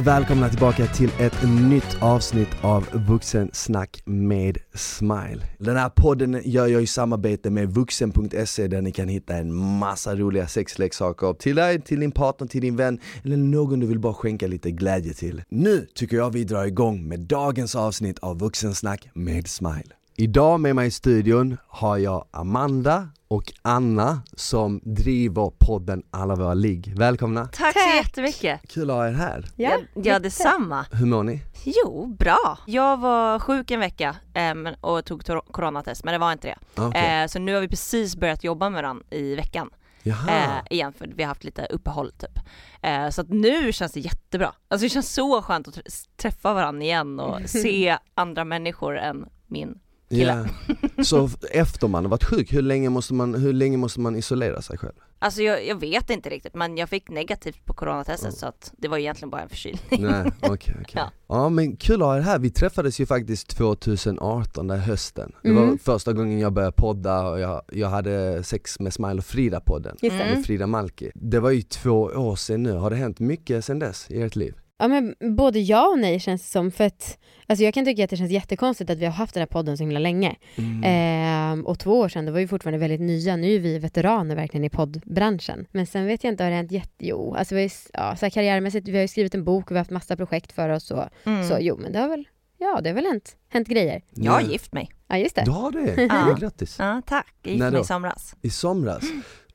välkomna tillbaka till ett nytt avsnitt av Vuxensnack med Smile. Den här podden gör jag i samarbete med vuxen.se där ni kan hitta en massa roliga sexleksaker till dig, till din partner, till din vän eller någon du vill bara skänka lite glädje till. Nu tycker jag vi drar igång med dagens avsnitt av Vuxensnack med Smile. Idag med mig i studion har jag Amanda och Anna som driver podden Alla våra ligg. Välkomna! Tack, så jättemycket! Kul att ha er här! Ja, ja detsamma! Hur mår ni? Jo, bra! Jag var sjuk en vecka eh, och tog coronatest men det var inte det. Okay. Eh, så nu har vi precis börjat jobba med den i veckan. Eh, igen för vi har haft lite uppehåll typ. Eh, så att nu känns det jättebra. Alltså det känns så skönt att träffa varandra igen och se andra människor än min kille. Ja. Så efter man har varit sjuk, hur länge måste man, hur länge måste man isolera sig själv? Alltså jag, jag vet inte riktigt men jag fick negativt på coronatestet mm. så att det var egentligen bara en förkylning. Nej, okej, okay, okay. ja. ja men kul att ha er här, vi träffades ju faktiskt 2018, där hösten. Det var mm. första gången jag började podda och jag, jag hade sex med Smile och Frida podden, med Frida Malki. Det var ju två år sedan nu, har det hänt mycket sedan dess i ert liv? Ja men både ja och nej känns det som, för att alltså jag kan tycka att det känns jättekonstigt att vi har haft den här podden så himla länge. Mm. Eh, och två år sedan, då var vi fortfarande väldigt nya, nu är vi veteraner verkligen i poddbranschen. Men sen vet jag inte, har det hänt jätte... Jo, alltså vi, ja, så här karriärmässigt, vi har ju skrivit en bok, vi har haft massa projekt för oss och mm. så, jo men det har väl, ja det har väl hänt, hänt grejer. Jag har gift mig. Ja just det. Du har det? ja. Grattis. Ja tack, jag gifte mig i somras. I somras?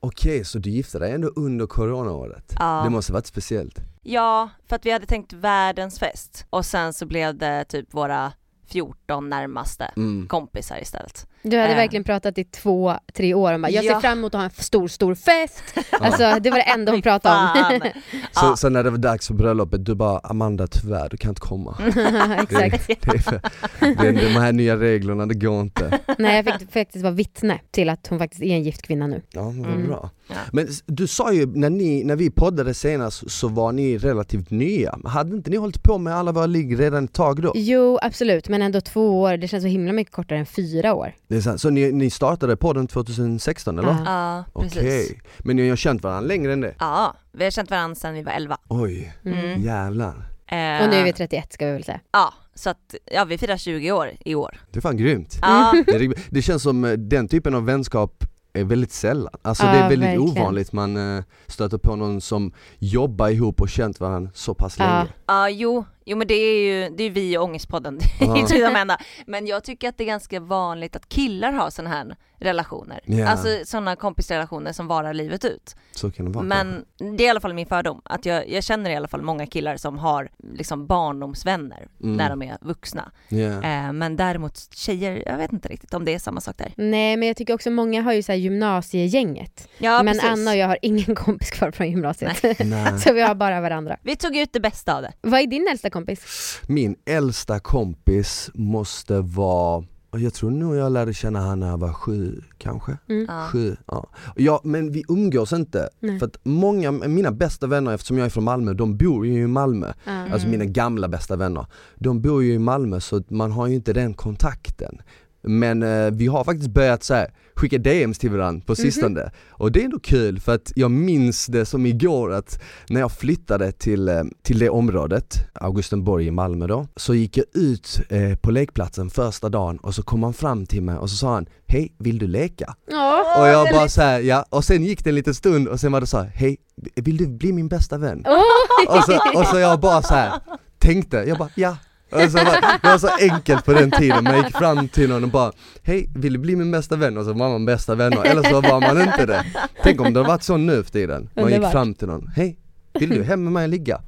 Okej, så du gifte dig ändå under coronaåret? Ja. Det måste varit speciellt? Ja, för att vi hade tänkt världens fest och sen så blev det typ våra 14 närmaste mm. kompisar istället. Du hade äh. verkligen pratat i två, tre år om bara, jag ser fram emot att ha en stor, stor fest. Alltså det var det enda hon pratade om. så, ja. så, när det var dags för bröllopet, du bara Amanda tyvärr, du kan inte komma. Exakt. Det, det, för, det, de här nya reglerna, det går inte. Nej jag fick faktiskt vara vittne till att hon faktiskt är en gift kvinna nu. Ja, men mm. bra. Ja. Men du sa ju, när, ni, när vi poddade senast så var ni relativt nya. Hade inte ni hållit på med alla våra ligg redan ett tag då? Jo absolut, men ändå två år, det känns så himla mycket kortare än fyra år. Det är sant. Så ni, ni startade podden 2016 eller? Ja, precis. Okej, men ni har känt varandra längre än det? Ja, vi har känt varandra sedan vi var 11. Oj, mm. jävlar. Uh, och nu är vi 31 ska vi väl säga. Ja, så att, ja vi firar 20 år i år. Det är fan grymt. Ja. Det, det känns som eh, den typen av vänskap är väldigt sällan. Alltså ja, det är väldigt verkligen. ovanligt man äh, stöter på någon som jobbar ihop och känt varandra så pass ja. länge. Ja, jo, jo men det är ju det är vi i Ångestpodden, det är ju de enda. Men jag tycker att det är ganska vanligt att killar har sådana här relationer. Yeah. Alltså sådana kompisrelationer som varar livet ut. Så kan det vara. Men det är i alla fall min fördom, att jag, jag känner i alla fall många killar som har liksom barndomsvänner mm. när de är vuxna. Yeah. Eh, men däremot tjejer, jag vet inte riktigt om det är samma sak där. Nej men jag tycker också många har ju så gymnasiegänget. Ja, men precis. Anna och jag har ingen kompis kvar från gymnasiet. så vi har bara varandra. Vi tog ut det bästa av det. Vad är din äldsta kompis? Min äldsta kompis måste vara jag tror nog jag lärde känna han när jag var sju kanske. Mm. Sju, ja. ja. Men vi umgås inte. Nej. För att många, mina bästa vänner eftersom jag är från Malmö, de bor ju i Malmö. Mm. Alltså mina gamla bästa vänner. De bor ju i Malmö så man har ju inte den kontakten. Men eh, vi har faktiskt börjat så här, skicka DMs till varandra på mhm. sistone. Mm -hmm. Och det är ändå kul för att jag minns det som igår att när jag flyttade till, eh, till det området, Augustenborg i Malmö då, så gick jag ut eh, på lekplatsen första dagen och så kom han fram till mig och så sa han Hej, vill du leka? Oh, och jag bara såhär, ja, och sen gick det en liten stund och sen var det så här, Hej, vill du bli min bästa vän? Oh. Och, så, och så jag bara så här tänkte, jag bara ja Alltså, det var så enkelt på den tiden, man gick fram till någon och bara Hej, vill du bli min bästa vän? Och så var man bästa vänner, eller så var man inte det Tänk om det hade varit så nu för tiden, man gick fram till någon, hej, vill du hem med mig och ligga?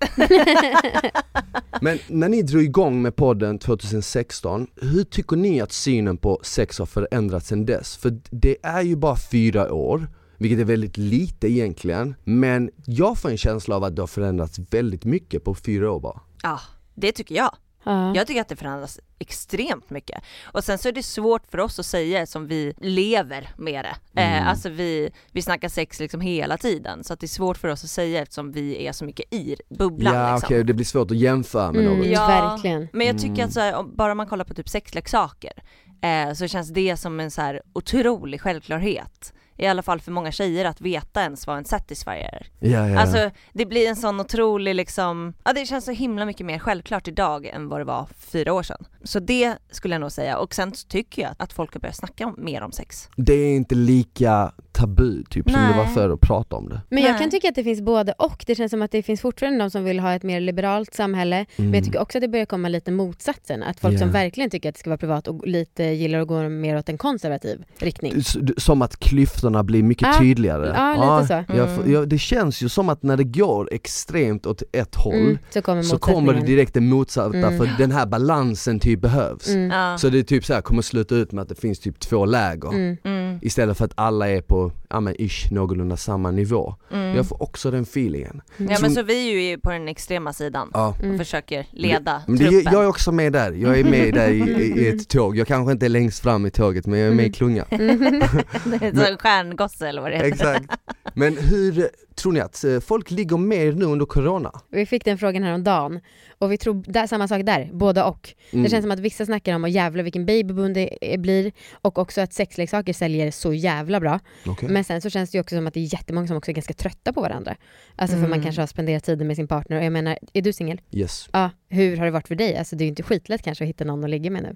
Men när ni drog igång med podden 2016, hur tycker ni att synen på sex har förändrats sedan dess? För det är ju bara fyra år, vilket är väldigt lite egentligen, men jag får en känsla av att det har förändrats väldigt mycket på fyra år bara. Ja, det tycker jag. Ja. Jag tycker att det förändras extremt mycket. Och sen så är det svårt för oss att säga som vi lever med det. Eh, mm. Eh, alltså vi, vi snackar sex liksom hela tiden så att det är svårt för oss att säga eftersom vi är så mycket i bubblan. Ja liksom. okej, okay. det blir svårt att jämföra med mm, något. Ja, verkligen. Men jag tycker mm. att så här, bara man kollar på typ sexleksaker eh, så känns det som en så här otrolig självklarhet i alla fall för många tjejer att veta ens vad en satisfier är. Ja, ja. Alltså det blir en sån otrolig liksom, ja det känns så himla mycket mer självklart idag än vad det var fyra år sedan. Så det skulle jag nog säga och sen tycker jag att folk har börjat snacka mer om sex. Det är inte lika tabu typ som det var förr att prata om det. Men jag Nej. kan tycka att det finns både och. Det känns som att det finns fortfarande de som vill ha ett mer liberalt samhälle. Men jag tycker också att det börjar komma lite motsatsen. Att folk Mm. Ja. som verkligen tycker att det ska vara privat och lite gillar att gå mer åt en konservativ riktning. Som att klyftorna blir mycket Ja. tydligare. Ja, lite så. jag Mm. jag, det känns ju som att när det går extremt åt ett håll Mm, så kommer så kommer det direkt det motsatta Mm. för den här balansen typ behövs. Mm, Ja. Så det är typ så här, kommer sluta ut med att det finns typ två läger mm. Mm, istället för att alla är på, ja men ish, någorlunda samma nivå. mm. Jag får också den feelingen. Mm. Ja men så vi är ju på den extrema sidan Ja. och Mm. försöker leda Men det, truppen. jag är också med där, jag är med där i, i, ett tåg. Jag kanske inte är längst fram i tåget men jag är med i klungan. det är så en stjärngosse eller vad det heter. Exakt. Men hur tror ni att eh, folk ligger mer nu under corona? Vi fick den frågan här om dagen och vi tror där, samma sak där, både och. Mm. Det känns som att vissa snackar om att jävla vilken babyboom det blir och också att sexleksaker säljer så jävla bra. Okej. Men sen så känns det ju också som att det är jättemånga som också är ganska trötta på varandra. Alltså för Mm. man kanske har spenderat tiden med sin partner och jag menar, är du singel? Yes. Ja, hur har det varit för dig? Alltså det är ju inte skitlätt kanske att hitta någon att ligga med nu.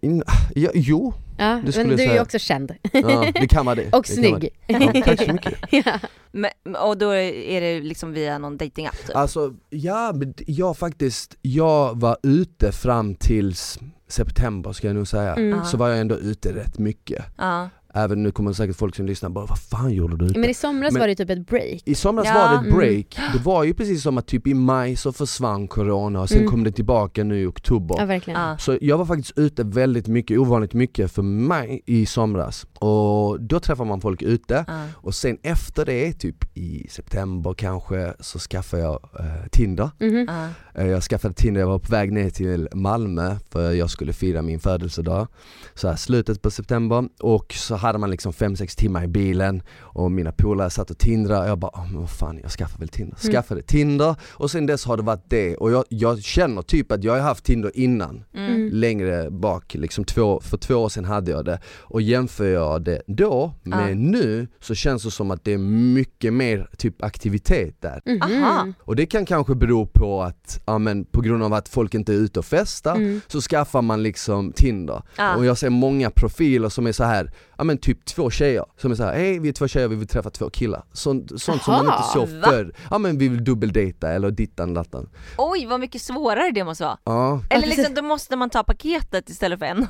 In, ja, jo, Ja, Det skulle men jag du är ju också känd. ja, det kan vara det. och det snygg. det. Ja, tack så mycket. ja. Men, och då är det liksom via någon datingapp typ? Alltså, ja, jag faktiskt, jag var ute fram tills september ska jag nog säga. Mm. Så var jag ändå ute rätt mycket. Ja. Även nu kommer säkert folk som lyssnar bara, vad fan gjorde du ute? Men i somras Men- var det typ ett break. I somras Ja. var det ett Mm. break, det var ju precis som att typ i maj så försvann corona och sen Mm. kom det tillbaka nu i oktober. Ja, verkligen. Ja. Så jag var faktiskt ute väldigt mycket, ovanligt mycket för mig i somras. Och då träffar man folk ute Ja. och sen efter det, typ i september kanske, så skaffade jag eh, Tinder. Ja. Eh, Jag skaffade Tinder, jag var på väg ner till Malmö för jag skulle fira min födelsedag. Så här, slutet på september och så hade man liksom 5-6 timmar i bilen och mina polare satt och tindrade och jag bara, oh, men vad fan jag skaffar väl Tinder. Mm. Skaffade Tinder och sen dess har det varit det och jag, jag känner typ att jag har haft Tinder innan Mm. Mm. längre bak, liksom två, för två år sedan hade jag det och jämför jag det då med Ja. nu så känns det som att det är mycket mer typ aktivitet där. Mhm. Aha. Och det kan kanske bero på att, ja men på grund av att folk inte är ute och festar Mm. så skaffar man liksom Tinder. Ja. Och jag ser många profiler som är så här, ja men typ två tjejer som är så här, hej vi är två tjejer, vi vill träffa två killar. Sånt, sånt som man inte såg va? förr. Ja men vi vill dubbeldejta eller dittan dattan. Oj vad mycket svårare det måste vara. Ja, Eller liksom då måste man ta paketet istället för en.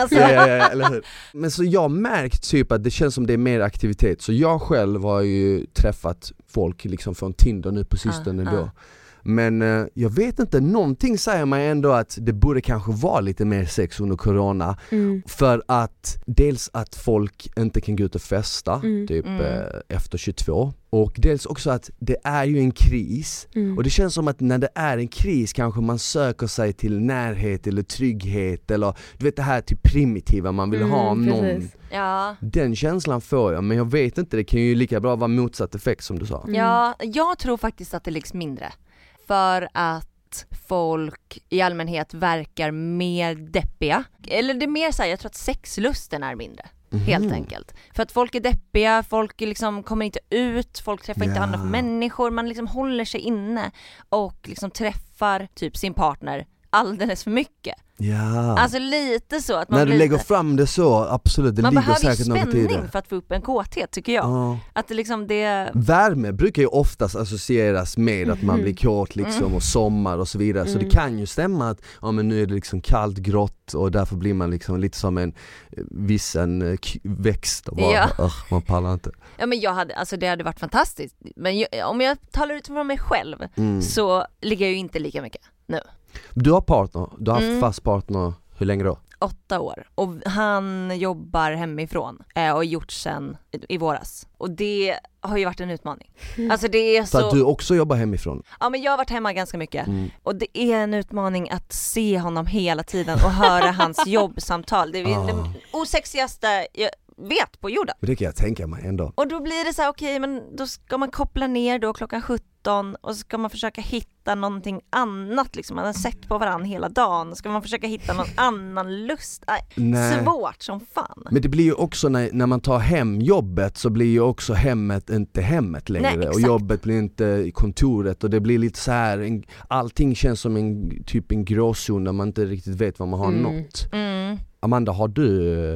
Alltså. ja, ja, ja, eller hur? Men så jag har märkt typ att det känns som det är mer aktivitet, så jag själv har ju träffat folk liksom från Tinder nu på sistone Ah, då ah. Men eh, jag vet inte, någonting säger mig ändå att det borde kanske vara lite mer sex under corona Mm. För att dels att folk inte kan gå ut och festa, Mm. typ Mm. eh, efter 22 Och dels också att det är ju en kris Mm. och det känns som att när det är en kris kanske man söker sig till närhet eller trygghet eller du vet det här typ primitiva man vill ha Mm, någon precis. Ja. Den känslan får jag men jag vet inte, det kan ju lika bra vara motsatt effekt som du sa Mm. ja, jag tror faktiskt att det läggs mindre. För att folk i allmänhet verkar mer deppiga. Eller det är mer såhär, jag tror att sexlusten är mindre. Helt Mhm. enkelt. För att folk är deppiga, folk liksom kommer inte ut, folk träffar inte Ja. andra människor, man liksom håller sig inne och liksom träffar typ sin partner alldeles för mycket. Ja, Alltså lite så att man när du blir lägger lite, fram det så, absolut, det man ligger säkert något i spänning det för att få upp en kåthet tycker jag. Ja. Att det liksom det, Värme brukar ju oftast associeras med att man Mhm. blir kåt liksom Mm. och sommar och så vidare så Mm. det kan ju stämma att ja men nu är det liksom kallt, grått och därför blir man liksom lite som en eh, vissen eh, växt och bara, Ja. "Ugh, man pallar inte. ja men jag hade, alltså det hade varit fantastiskt. Men ju, om jag talar utifrån mig själv Mm. så ligger jag ju inte lika mycket nu. Du har partner, du har haft Mm. fast partner, hur länge då? Åtta år och han jobbar hemifrån eh, och har gjort sen i, i våras. Och det har ju varit en utmaning. Mm. Alltså det är Så så, att du också jobbar hemifrån? ja men jag har varit hemma ganska mycket Mm. och det är en utmaning att se honom hela tiden och höra hans jobbsamtal. Det är Ah. det osexigaste vet på jorden. Men det kan jag tänka mig ändå. Och då blir det så här, okej okay, men då ska man koppla ner då klockan 17 och så ska man försöka hitta någonting annat liksom, man har sett på varandra hela dagen, ska man försöka hitta någon annan lust? Nej, Svårt som fan. Men det blir ju också när, när man tar hem jobbet så blir ju också hemmet inte hemmet längre Nej, och jobbet blir inte kontoret och det blir lite så här en, allting känns som en typ en gråzon där man inte riktigt vet vad man har mm. nått. Mm. Amanda, har du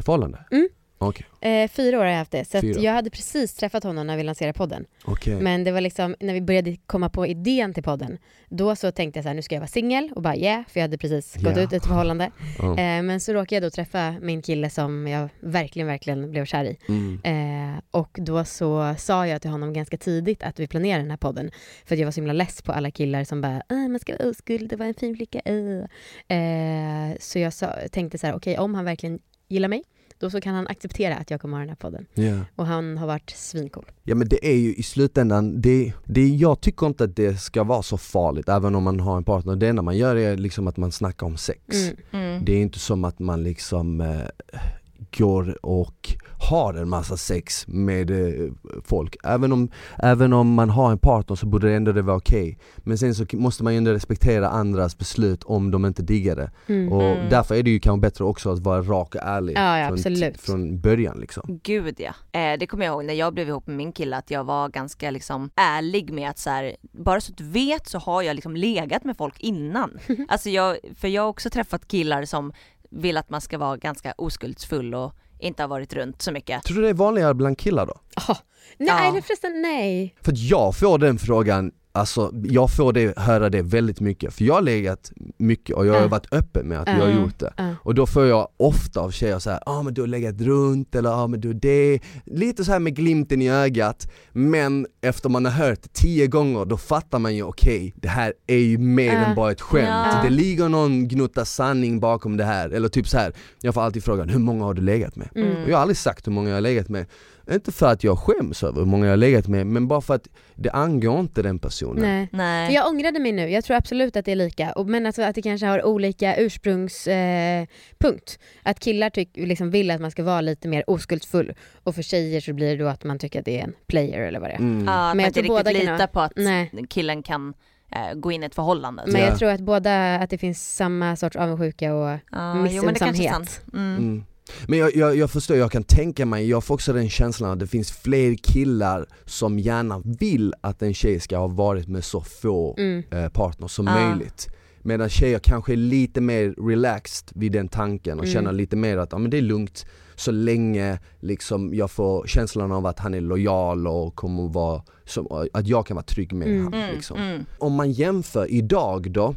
förhållande? Mm. Okay. Eh, fyra år har jag haft det, så jag hade precis träffat honom när vi lanserade podden. Okay. Men det var liksom, när vi började komma på idén till podden, då så tänkte jag så här, nu ska jag vara singel och bara yeah, för jag hade precis gått yeah. ut ett förhållande. Oh. Eh, men så råkade jag då träffa min kille som jag verkligen, verkligen blev kär i. Mm. Eh, och då så sa jag till honom ganska tidigt att vi planerar den här podden, för att jag var så himla less på alla killar som bara, äh, man ska vara oskuld, det var en fin flicka, äh. så jag sa, tänkte så här, okej, okay, om han verkligen gillar mig, då så kan han acceptera att jag kommer ha den här podden. Yeah. Och han har varit svincool. Ja men det är ju i slutändan, det, det, jag tycker inte att det ska vara så farligt även om man har en partner. Det enda man gör är liksom att man snackar om sex. Mm. Mm. Det är inte som att man liksom eh, går och har en massa sex med eh, folk. Även om, även om man har en partner så borde det ändå det vara okej. Okay. Men sen så måste man ju ändå respektera andras beslut om de inte diggar det. Mm. Och mm. därför är det ju kanske bättre också att vara rak och ärlig ja, ja, från, från början liksom. Gud ja. Eh, det kommer jag ihåg när jag blev ihop med min kille att jag var ganska liksom ärlig med att så här, bara så att du vet så har jag liksom legat med folk innan. alltså jag, för jag har också träffat killar som vill att man ska vara ganska oskuldsfull och inte har varit runt så mycket. Tror du det är vanligare bland killar då? Oh, nej, ja. eller förresten nej. För att jag får den frågan Alltså jag får det, höra det väldigt mycket, för jag har legat mycket och jag har uh. varit öppen med att uh. jag har gjort det. Uh. Och då får jag ofta av tjejer såhär, ja ah, men du har legat runt eller ja ah, men du det, lite så här med glimten i ögat. Men efter man har hört det tio gånger, då fattar man ju okej, okay, det här är ju mer än bara ett skämt. Det ligger någon gnutta sanning bakom det här. Eller typ så här. jag får alltid frågan, hur många har du legat med? Mm. Och jag har aldrig sagt hur många jag har legat med. Inte för att jag skäms över hur många jag har legat med, men bara för att det angår inte den personen. Nej. Nej. Jag ångrade mig nu, jag tror absolut att det är lika, men alltså att det kanske har olika ursprungspunkt. Eh, att killar tyck, liksom vill att man ska vara lite mer oskuldsfull, och för tjejer så blir det då att man tycker att det är en player eller vad det är. Mm. Ja, men jag inte riktigt litar ha... på att Nej. killen kan eh, gå in i ett förhållande. Men jag tror att båda, att det finns samma sorts avundsjuka och ja, missunnsamhet. Mm. Mm. Men jag, jag, jag, förstår, jag kan tänka mig, jag får också den känslan att det finns fler killar som gärna vill att en tjej ska ha varit med så få mm. eh, partners som ah. möjligt Medan tjejer kanske är lite mer relaxed vid den tanken och mm. känner lite mer att ja, men det är lugnt så länge liksom jag får känslan av att han är lojal och kommer vara, som, att jag kan vara trygg med mm. honom liksom. Mm. Om man jämför idag då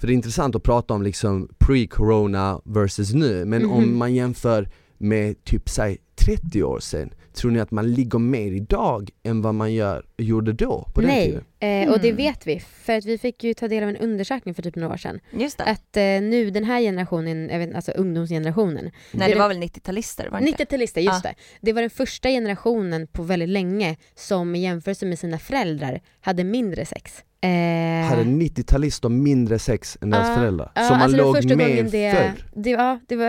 för det är intressant att prata om liksom pre-corona versus nu, men mm -hmm. om mhm. man jämför med typ säg 30 år sedan, tror ni att man ligger mer idag än vad man gör, gjorde då? På Nej, tiden? Eh, och det mm. vet vi, för att vi fick ju ta del av en undersökning för typ några år sedan. Just det. Att eh, nu den här generationen, jag vet, alltså ungdomsgenerationen. Nej det, det var väl 90-talister? 90-talister, just ah. det. Det var den första generationen på väldigt länge som i jämförelse med sina föräldrar hade mindre sex. Eh... Hade 90-talister mindre sex än deras uh, föräldrar? Uh, så man alltså låg med det, förr? Det, ja, det var,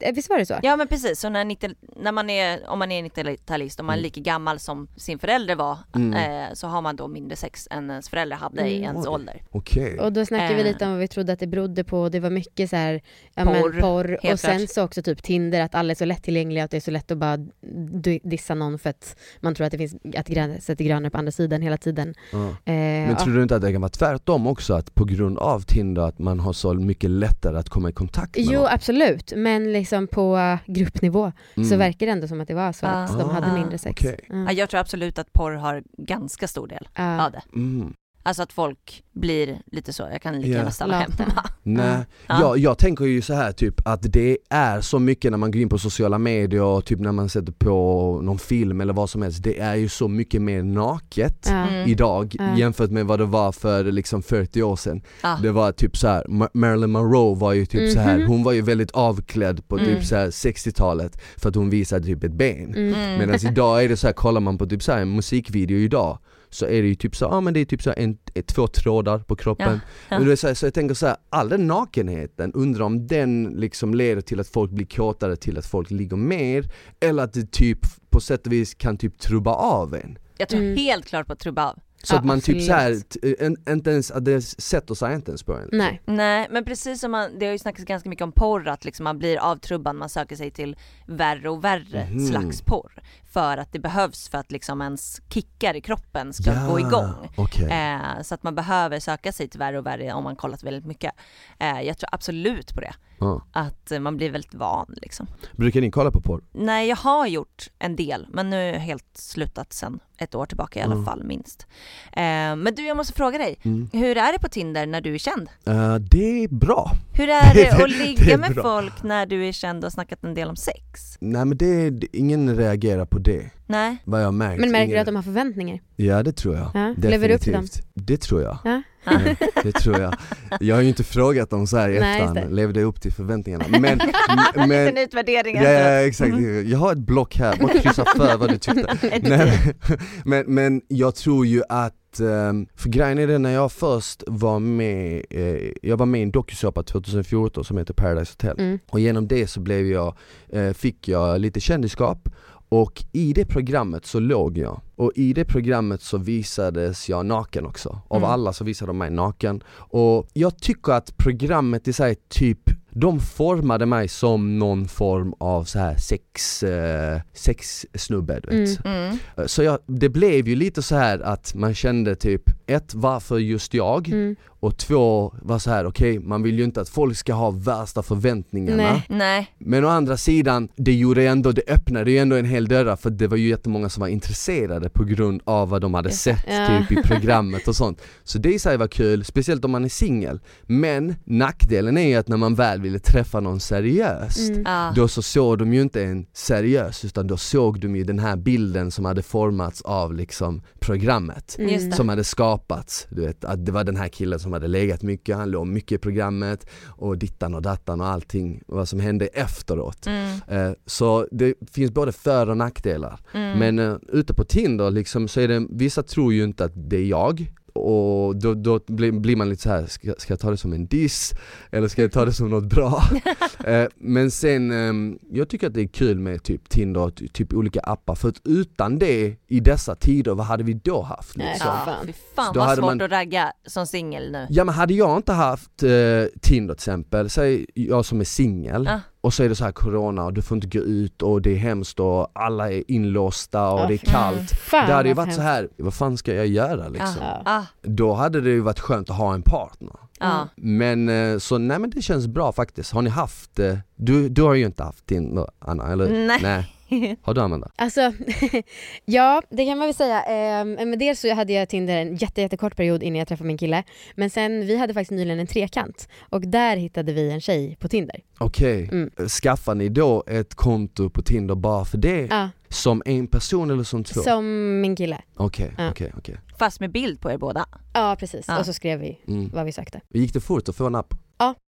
eh, visst var det så? Ja men precis, så när, 90, när man är, om man är 90-talist och man är mm. lika gammal som sin förälder var mm. eh, så har man då mindre sex än ens föräldrar hade mm. i ens Oj. ålder. Okay. Och då snackade vi lite om vad vi trodde att det berodde på, det var mycket så här, ja, porr, men, porr. och sen klart. så också typ Tinder, att alla är så lättillgängliga, att det är så lätt att bara dissa någon för att man tror att det finns, att gräset är grönare på andra sidan hela tiden. Uh. Eh, men tror du inte att det kan vara tvärtom? också att på grund av Tinder att man har så mycket lättare att komma i kontakt med Jo någon. absolut, men liksom på gruppnivå mm. så verkar det ändå som att det var så att ah. de hade mindre sex. Okay. Mm. Jag tror absolut att porr har ganska stor del ah. av det. Mm. Alltså att folk blir lite så, jag kan lika gärna stanna hemma. Nej, ja. jag, jag tänker ju så här typ att det är så mycket när man går in på sociala medier och typ när man sätter på någon film eller vad som helst, det är ju så mycket mer naket mm. idag mm. jämfört med vad det var för liksom 40 år sedan. Ah. Det var typ så här, Marilyn Monroe var ju typ mm -hmm. så här, mhm. hon var ju väldigt avklädd på typ mm. så 60-talet för att hon visade typ ett ben. Mm. Medan idag är det så här, kollar man på typ så här, en musikvideo idag så är det ju typ så, ja men det är typ så en, två trådar på kroppen. Ja, ja. Men det är så, så jag tänker så här, all den nakenheten, undrar om den liksom leder till att folk blir kåtare till att folk ligger mer, eller att det typ på sätt och vis kan typ trubba av en. Jag tror Mm. helt klart på att trubba av. Så Ja, att man typ absolut. så här, t- en- inte ens, det sätter sig inte ens på en. Nej. Nej men precis som man, det har ju snackats ganska mycket om porr att liksom man blir avtrubbad, man söker sig till värre och värre Mhm. slags porr. För att det behövs för att liksom ens kickar i kroppen ska gå igång. okej. Eh, så att man behöver söka sig till värre och värre om man kollat väldigt mycket. Eh, jag tror absolut på det. Ja. Att man blir väldigt van liksom. Brukar ni kolla på porr? Nej jag har gjort en del men nu är jag helt slutat sen ett år tillbaka i alla Mm. fall minst. Eh, men du jag måste fråga dig, Mm. hur är det på Tinder när du är känd? Eh, det är bra. Hur är Det- det det- att det ligga är med bra. folk när du är känd och har snackat en del om sex? Nej men det, är- ingen reagerar på det, Nej? vad jag märkt. Men märker ingen... du att de har förväntningar? Ja det tror jag. Ja. Lever du upp till dem? Definitivt. Det tror jag. Ja. Ja, det tror jag. Jag har ju inte frågat dem så här i efterhand, det. levde jag upp till förväntningarna? Men, men liten utvärdering ja, ja, exakt, jag har ett block här, bara kryssa för vad du tyckte. Nej, men, men jag tror ju att, ehm, för grejen är det när jag först var med, eh, jag var med i en dokusåpa 2014 som heter Paradise Hotel Mm. och genom det så blev jag, eh, fick jag lite kändisskap och i det programmet så låg jag och i det programmet så visades jag naken också. Av Mm. alla så visade de mig naken. Och jag tycker att programmet i sig typ, de formade mig som någon form av så här sex, eh, sexsnubbe du vet. Mm. Mm. Så jag, det blev ju lite så här att man kände typ, ett varför just jag? Mm. Och två var så här: okej man vill ju inte att folk ska ha värsta förväntningarna Nej. Nej. Men å andra sidan, det gjorde ändå, det öppnade ju ändå en hel dörr för det var ju jättemånga som var intresserade på grund av vad de hade sett Ja. typ i programmet och sånt Så det i sig var kul, speciellt om man är singel Men nackdelen är ju att när man väl ville träffa någon seriöst Mm. Då så såg de ju inte en seriös utan då såg de ju den här bilden som hade formats av liksom programmet Mm. Som hade skapats, du vet att det var den här killen som hade legat mycket, han låg mycket i programmet och dittan och dattan och allting, vad som hände efteråt. Mm. Eh, Så det finns både för och nackdelar. Mm. Men eh, ute på Tinder liksom så är det, vissa tror ju inte att det är jag och då, då blir, man lite så här: ska, ska jag ta det som en diss? Eller ska jag ta det som något bra? Eh, Men sen, ehm, jag tycker att det är kul med typ Tinder och ty- typ olika appar för att utan det i dessa tider, vad hade vi då haft? Nej, Liksom? så Ja, fan. fy fan vad hade svårt man- att ragga som singel nu. Ja men hade jag inte haft eh, Tinder till exempel, säg jag som är singel Ja. Och så är det så här corona och du får inte gå ut och det är hemskt och alla är inlåsta och Ja, det är kallt. Fan, det hade ju varit så här, vad fan ska jag göra liksom? Ah, Då hade det ju varit skönt att ha en partner. ja. Men eh, så nej men det känns bra faktiskt. Har ni haft, eh, du, du har ju inte haft Tinder Anna eller? Nej. Har du Amanda? Alltså, ja det kan man väl säga. Eh, men dels så hade jag Tinder en jätte, jättekort period innan jag träffade min kille. Men sen, vi hade faktiskt nyligen en trekant och där hittade vi en tjej på Tinder. Okej, Mm. skaffar ni då ett konto på Tinder bara för det? Ja, Som en person eller som två? som min kille. Okej, Ja. okej, okej. Fast med bild på er båda. Ja precis, Ja. och så skrev vi Mm. vad vi sökte. Gick det fort att få en app?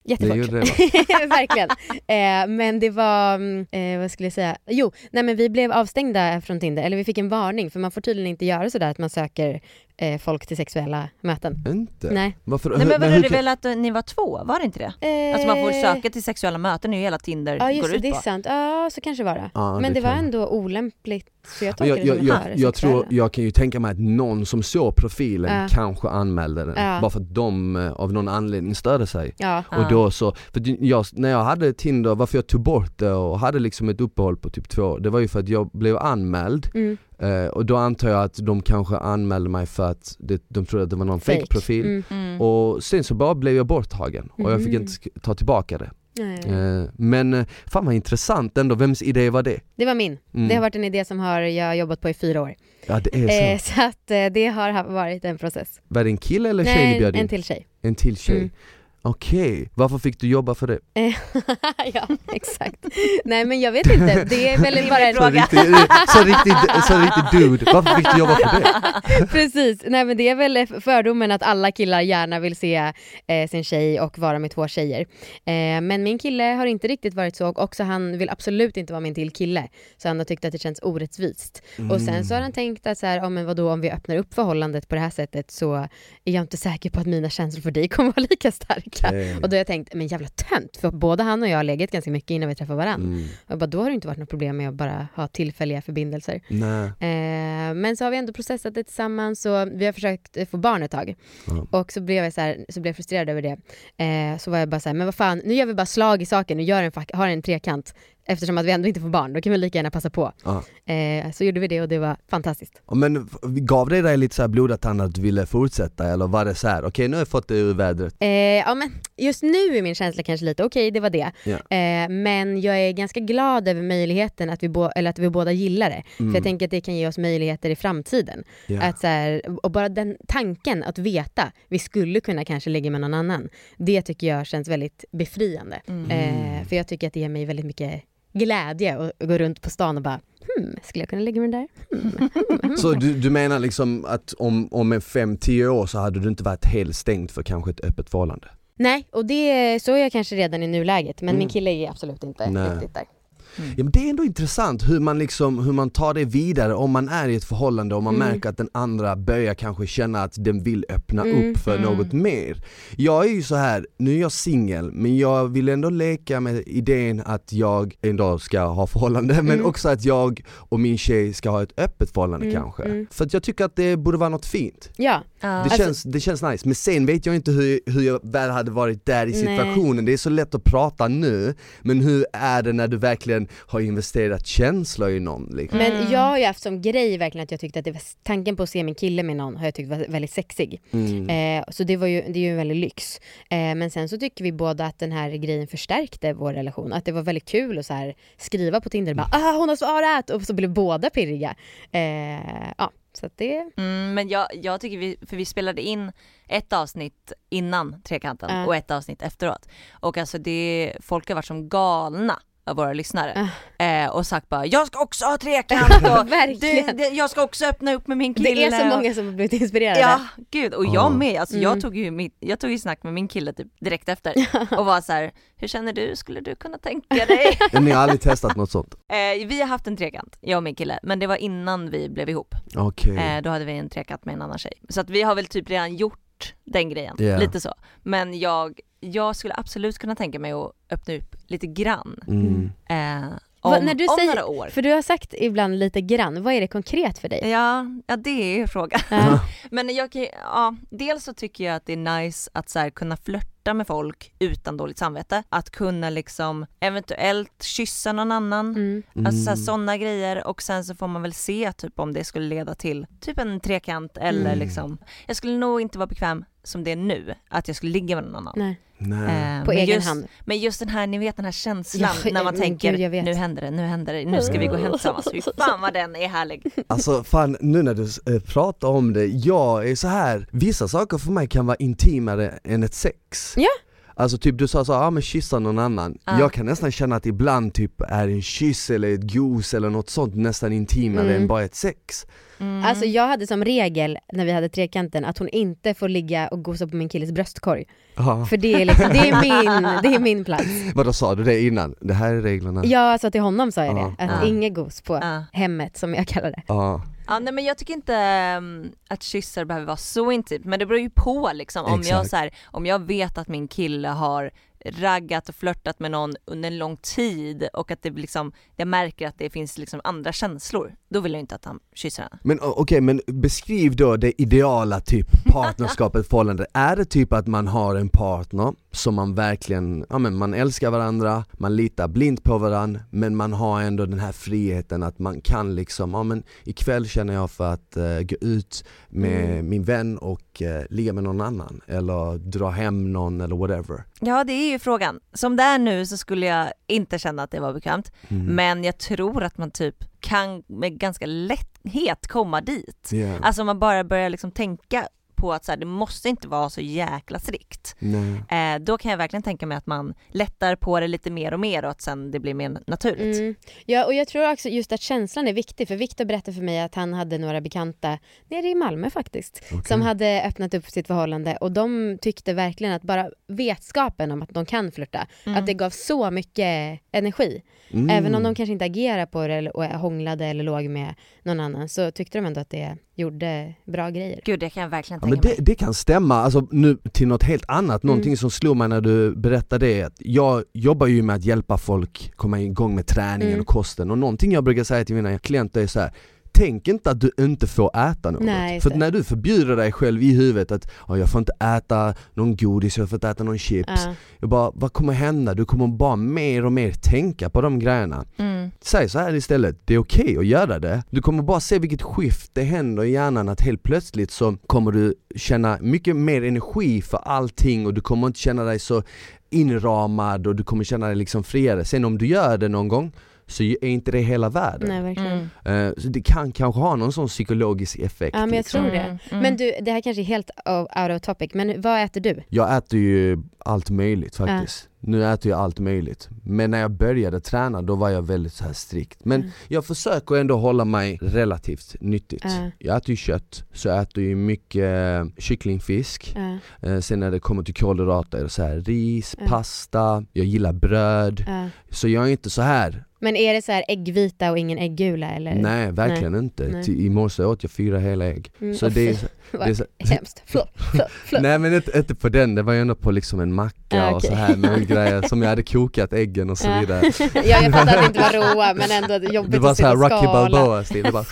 Jättefort. Det gjorde det, Verkligen. Eh, men det var, mm, eh, vad skulle jag säga? Jo, nej men vi blev avstängda från Tinder, eller vi fick en varning för man får tydligen inte göra sådär att man söker eh, folk till sexuella möten. Inte? Nej. Varför? Nej men hur det kan- väl att eh, ni var två, var det inte det? Eh, Alltså man får söka till sexuella möten, det är ju hela Tinder Ja just går det, ut det är på. sant. Ja så kanske det var det. Ja, men det, var kan- ändå olämpligt så jag tolkar jag, det jag, som jag, jag, tror, jag kan ju tänka mig att någon som såg profilen Ja. kanske anmälde den, Ja. bara för att de eh, av någon anledning störde sig. Ja. Ja. Och då så, för jag, när jag hade Tinder, varför jag tog bort det och hade liksom ett uppehåll på typ två år, det var ju för att jag blev anmäld Mm. Eh, och då antar jag att de kanske anmälde mig för att det, de trodde att det var någon fake profil Mm. Mm. Och sen så bara blev jag borttagen och jag fick Mhm. inte ta tillbaka det. Nej. Eh, men eh, fan vad intressant ändå, vems idé var det? Det var min. Mm. Det har varit en idé som har jag jobbat på i fyra år. Ja det är så. Eh, så att eh, det har ha- varit en process. Var det en kille eller tjej ni Nej, bjöd in? en till tjej. En till tjej. Mm. Okej, okay. varför fick du jobba för det? ja, exakt. Nej men jag vet inte, det är väl bara en fråga. Så riktigt, så riktigt, så riktigt dude, varför fick du jobba för det? Precis, nej men det är väl fördomen att alla killar gärna vill se eh, sin tjej och vara med två tjejer. Eh, men min kille har inte riktigt varit så och också han vill absolut inte vara min till kille. Så han har tyckt att det känns orättvist. Mm. Och sen så har han tänkt att så här, oh, men vadå, om vi öppnar upp förhållandet på det här sättet så är jag inte säker på att mina känslor för dig kommer vara lika starka olika. Okay. Och då har jag tänkt, men jävla tönt, för både han och jag har legat ganska mycket innan vi träffade varandra. Mm. Och bara, då har det inte varit något problem med att bara ha tillfälliga förbindelser. Eh, men så har vi ändå processat det tillsammans och vi har försökt få barn ett tag. Mm. Och så blev jag så, här, så blev jag frustrerad över det. Eh, så var jag bara så här, men vad fan, nu gör vi bara slag i saken och gör en, har en trekant eftersom att vi ändå inte får barn, då kan vi lika gärna passa på. Eh, så gjorde vi det och det var fantastiskt. Men gav det dig lite så här blodad tand att du ville fortsätta eller var det så här, okej okay, nu har jag fått det ur vädret? Eh, ja men just nu är min känsla kanske lite, okej okay, det var det. Yeah. Eh, men jag är ganska glad över möjligheten att vi, bo, eller att vi båda gillar det. Mm. För jag tänker att det kan ge oss möjligheter i framtiden. Yeah. Att så här, och bara den tanken att veta, vi skulle kunna kanske ligga med någon annan. Det tycker jag känns väldigt befriande. Mm. Eh, för jag tycker att det ger mig väldigt mycket glädje och gå runt på stan och bara hmm, skulle jag kunna lägga mig där? Hmm, hmm, hmm. Så du, du menar liksom att om, om en 5-10 år så hade du inte varit helt stängd för kanske ett öppet förhållande? Nej, och det så är jag kanske redan i nuläget men mm. min kille är absolut inte Nej. riktigt där. Mm. Ja, men det är ändå intressant hur man, liksom, hur man tar det vidare om man är i ett förhållande och man mm. märker att den andra börjar kanske känna att den vill öppna mm. upp för mm. något mer. Jag är ju så här, nu är jag singel men jag vill ändå leka med idén att jag en dag ska ha förhållande men mm. också att jag och min tjej ska ha ett öppet förhållande mm. kanske. För att jag tycker att det borde vara något fint. Ja. Det, alltså, känns, det känns nice, men sen vet jag inte hur, hur jag väl hade varit där i situationen, nej. det är så lätt att prata nu, men hur är det när du verkligen har investerat känslor i någon liksom? Men mm. jag har ju haft som grej verkligen att jag tyckte att det var, tanken på att se min kille med någon har jag tyckt var väldigt sexig. Mm. Eh, så det, var ju, det är ju en väldig lyx. Eh, men sen så tycker vi båda att den här grejen förstärkte vår relation, att det var väldigt kul att så här, skriva på Tinder bara ah hon har svarat! Och så blev båda pirriga. Eh, ja. Så det... Mm, men jag, jag tycker vi, för vi spelade in ett avsnitt innan Trekanten uh. och ett avsnitt efteråt. Och alltså det, folk har varit som galna av våra lyssnare uh. eh, och sagt bara jag ska också ha trekant och det, det, jag ska också öppna upp med min kille. Det är så många som har blivit inspirerade. Ja, gud och jag med. Alltså mm. jag tog ju mitt, jag tog ju snack med min kille typ direkt efter och var så här, hur känner du, skulle du kunna tänka dig? Ni har aldrig testat något sånt? Eh, vi har haft en trekant, jag och min kille, men det var innan vi blev ihop. Okay. Eh, då hade vi en trekant med en annan tjej. Så att vi har väl typ redan gjort den grejen, yeah. lite så. Men jag jag skulle absolut kunna tänka mig att öppna upp lite grann. Mm. Eh, om, Va, när du om säger, några år. För du har sagt ibland lite grann, vad är det konkret för dig? Ja, ja det är frågan. Uh. Men jag kan, ja, dels så tycker jag att det är nice att så här, kunna flörta med folk utan dåligt samvete. Att kunna liksom eventuellt kyssa någon annan, mm. alltså sådana grejer och sen så får man väl se typ om det skulle leda till typ en trekant eller mm. liksom, jag skulle nog inte vara bekväm som det är nu, att jag skulle ligga med någon annan. Nej. Eh, på egen just, hand. Men just den här, ni vet den här känslan ja, när man tänker gud, nu händer det, nu händer det, nu ska vi gå hem tillsammans. Fy fan vad den är härlig. Alltså fan, nu när du äh, pratar om det, jag är så här vissa saker för mig kan vara intimare än ett sex. Ja. Alltså typ du sa så, ja ah, men kyssa någon annan. Ah. Jag kan nästan känna att ibland typ är en kyss eller ett gos eller något sånt nästan intimare mm. än bara ett sex. Mm. Alltså jag hade som regel när vi hade trekanten att hon inte får ligga och gosa på min killes bröstkorg. Aha. För det är, liksom, det, är min, det är min plats. Vadå sa du det innan? Det här är reglerna? Ja, alltså till honom sa jag det. Att Aha. inget gos på hemmet som jag kallar det. Ja nej men jag tycker inte um, att kyssar behöver vara så intimt men det beror ju på liksom om jag så här, om jag vet att min kille har raggat och flörtat med någon under en lång tid och att det liksom, jag märker att det finns liksom andra känslor, då vill jag inte att han kysser henne. Men okej, okay, men beskriv då det ideala typ partnerskapet, förhållande. Är det typ att man har en partner som man verkligen, ja men man älskar varandra, man litar blint på varandra, men man har ändå den här friheten att man kan liksom, ja men ikväll känner jag för att uh, gå ut med mm. min vän och uh, ligga med någon annan, eller dra hem någon eller whatever. Ja det är ju frågan. Som det är nu så skulle jag inte känna att det var bekvämt, mm. men jag tror att man typ kan med ganska lätthet komma dit. Yeah. Alltså man bara börjar liksom tänka på att så här, det måste inte vara så jäkla strikt. Eh, då kan jag verkligen tänka mig att man lättar på det lite mer och mer och att sen det blir mer naturligt. Mm. Ja och jag tror också just att känslan är viktig för Viktor berättade för mig att han hade några bekanta nere i Malmö faktiskt okay. som hade öppnat upp sitt förhållande och de tyckte verkligen att bara vetskapen om att de kan flirta, mm. att det gav så mycket energi. Mm. Även om de kanske inte agerade på det och hånglade eller låg med någon annan så tyckte de ändå att det gjorde bra grejer. Gud det kan jag verkligen tänka ja, men det, det, kan stämma, alltså nu till något helt annat, någonting mm. som slog mig när du berättade det, att jag jobbar ju med att hjälpa folk komma igång med träningen mm. och kosten och någonting jag brukar säga till mina klienter är så här, tänk inte att du inte får äta något. Nej, för när du förbjuder dig själv i huvudet att oh, jag får inte äta någon godis, jag får inte äta någon chips. Uh. Jag bara, vad kommer hända? Du kommer bara mer och mer tänka på de grejerna. Mm. Säg så här istället, det är okej okay att göra det. Du kommer bara se vilket skift det händer i hjärnan att helt plötsligt så kommer du känna mycket mer energi för allting och du kommer inte känna dig så inramad och du kommer känna dig liksom friare. Sen om du gör det någon gång så är inte det hela världen. Nej, verkligen. Mm. Uh, så det kan kanske ha någon sån psykologisk effekt. Ja men jag liksom. tror det. Mm. mm. Men du, det här kanske är helt out of topic, men vad äter du? Jag äter ju allt möjligt faktiskt. Uh. Nu äter jag allt möjligt. Men när jag började träna då var jag väldigt så här strikt. Men mm. jag försöker ändå hålla mig relativt nyttigt. Uh. Jag äter ju kött, så jag äter ju mycket eh, kycklingfisk. Uh. Sen när det kommer till kolhydrater, så här, ris, pasta, jag gillar bröd. Så jag är inte så här men är det så här äggvita och ingen äggula eller? Nej, verkligen Nej. inte. Nej. I morse åt jag fyra hela ägg. Mm, så det är, det är så, hemskt. Flå, flå, flå. Nej men inte, inte på den, det var ju ändå på liksom en macka ah, okay. och så här med grejer som jag hade kokat äggen och så vidare. ja jag fattar att det inte var råa men ändå jobbigt Det var så här Rocky Balboa stil. Det bara.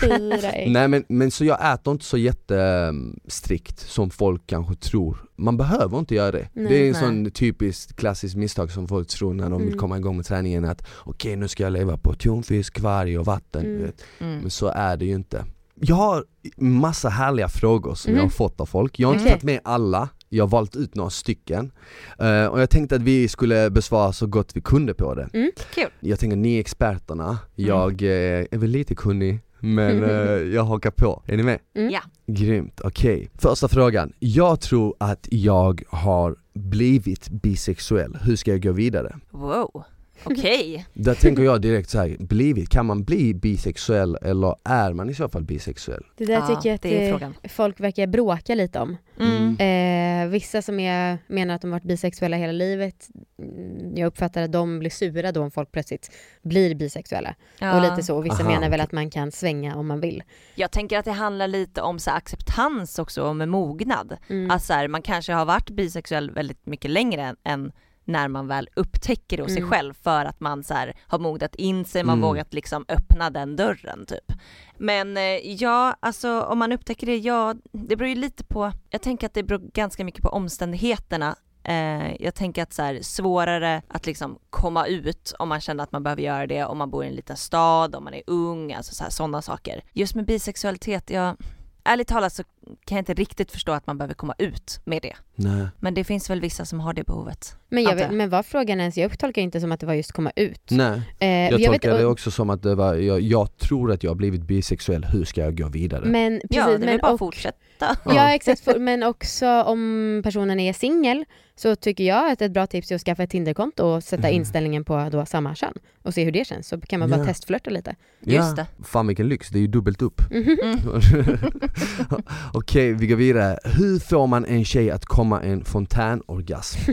Nej men, men så jag äter inte så jättestrikt som folk kanske tror man behöver inte göra det. Nej, det är en nej. sån typisk klassisk misstag som folk tror när de mm. vill komma igång med träningen att okej okay, nu ska jag leva på tonfisk, kvarg och vatten. Mm. Mm. Men så är det ju inte. Jag har massa härliga frågor som jag har mhm. fått av folk. Jag har inte okay. tagit med alla, jag har valt ut några stycken. Uh, och jag tänkte att vi skulle besvara så gott vi kunde på det. Mm, cool. Jag tänker ni är experterna, mm. jag uh, är väl lite kunnig men uh, jag hakar på. Är ni med? Mm. Ja. Grymt, okej. Okay. Första frågan. Jag tror att jag har blivit bisexuell. Hur ska jag gå vidare? Wow. Okej. Okay. Där tänker jag direkt så här, blivit, kan man bli bisexuell eller är man i så fall bisexuell? Det där ja, tycker jag att det det folk verkar bråka lite om. Mm. Eh, vissa som är, menar att de varit bisexuella hela livet, mm, jag uppfattar att de blir sura då om folk plötsligt blir bisexuella. Ja. Och lite så, och vissa Aha, menar väl att man kan svänga om man vill. Jag tänker att det handlar lite om så acceptans också, och med mognad. Mm. Att så här, man kanske har varit bisexuell väldigt mycket längre än när man väl upptäcker det hos mm. sig själv för att man så här, har mognat in sig, man mm. vågat liksom öppna den dörren typ. Men eh, ja, alltså om man upptäcker det, ja, det beror ju lite på, jag tänker att det beror ganska mycket på omständigheterna Eh, jag tänker att så här, svårare att liksom komma ut om man känner att man behöver göra det, om man bor i en liten stad, om man är ung, alltså sådana saker. Just med bisexualitet, jag, ärligt talat så kan jag inte riktigt förstå att man behöver komma ut med det. Nej. Men det finns väl vissa som har det behovet. Men, jag vet, men vad frågan ens, jag tolkar inte som att det var just komma ut. Nej, eh, jag, jag tolkar vet, det också som att det var, jag, jag, tror att jag har blivit bisexuell, hur ska jag gå vidare? Men, precis, ja, det är men, bara och, fortsätta. Ja exakt, men också om personen är singel så tycker jag att ett bra tips är att skaffa ett Tinderkonto och sätta mm. inställningen på då samma kön och se hur det känns, så kan man bara yeah. testflörta lite. Ja. Just det. Fan vilken lyx, det är ju dubbelt upp. Mm. Okej, vi går vidare. Hur får man en tjej att komma en fontänorgasm?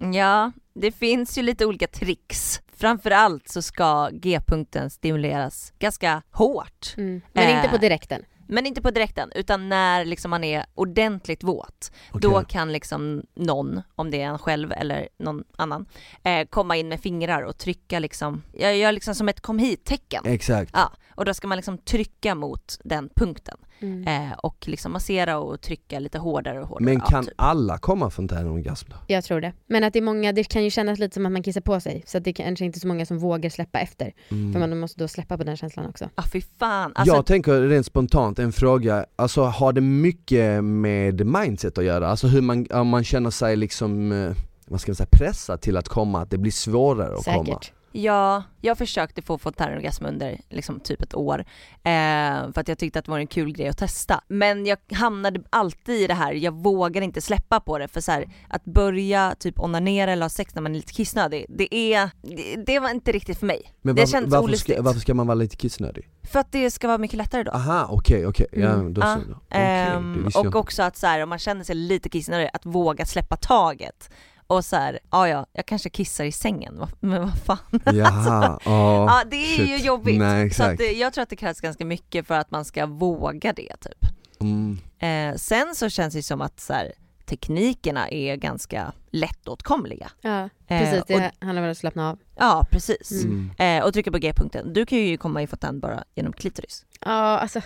ja, det finns ju lite olika tricks. Framförallt så ska G-punkten stimuleras ganska hårt. Mm. Men inte på eh, direkten? Men inte på direkten, utan när liksom man är ordentligt våt. Okay. Då kan liksom någon, om det är en själv eller någon annan, eh, komma in med fingrar och trycka liksom, jag gör liksom som ett kom hit-tecken. Exakt. Ja, och då ska man liksom trycka mot den punkten. Mm. Eh, och liksom massera och trycka lite hårdare och hårdare. Men kan ja, typ. alla komma fontänorgasm då? Jag tror det. Men att det är många, det kan ju kännas lite som att man kissar på sig. Så att det är kanske inte så många som vågar släppa efter. Mm. För man måste då släppa på den känslan också. Ja ah, fy fan. Alltså... Jag tänker rent spontant en fråga, alltså har det mycket med mindset att göra? Alltså hur man, om man känner sig liksom, eh, vad ska man säga, pressad till att komma, att det blir svårare att Säkert. komma? Ja, jag försökte få fontänorgasm under liksom typ ett år eh, för att jag tyckte att det var en kul grej att testa. Men jag hamnade alltid i det här, jag vågar inte släppa på det för så här, att börja typ onanera eller ha sex när man är lite kissnödig, det är, det, det var inte riktigt för mig. Men det var, känns varför, olustigt. ska, varför ska man vara lite kissnödig? För att det ska vara mycket lättare då. Aha, okej, okej, ja Mm. då Ja, så. Okej, Ehm, det visste jag och också att så här, om man känner sig lite kissnödig, att våga släppa taget. Och så här, ja ja, jag kanske kissar i sängen, men vad fan. Jaha, ja. Ja det är ju shit. jobbigt. Nej så att, jag tror att det krävs ganska mycket för att man ska våga det typ. Mm. Eh, sen så känns det som att så här, teknikerna är ganska lättåtkomliga. Ja, precis. Eh, Det handlar väl om att slappna av. Ja precis. Mm. Eh, och trycka på G-punkten. Du kan ju komma i fontän bara genom klitoris. Ja, alltså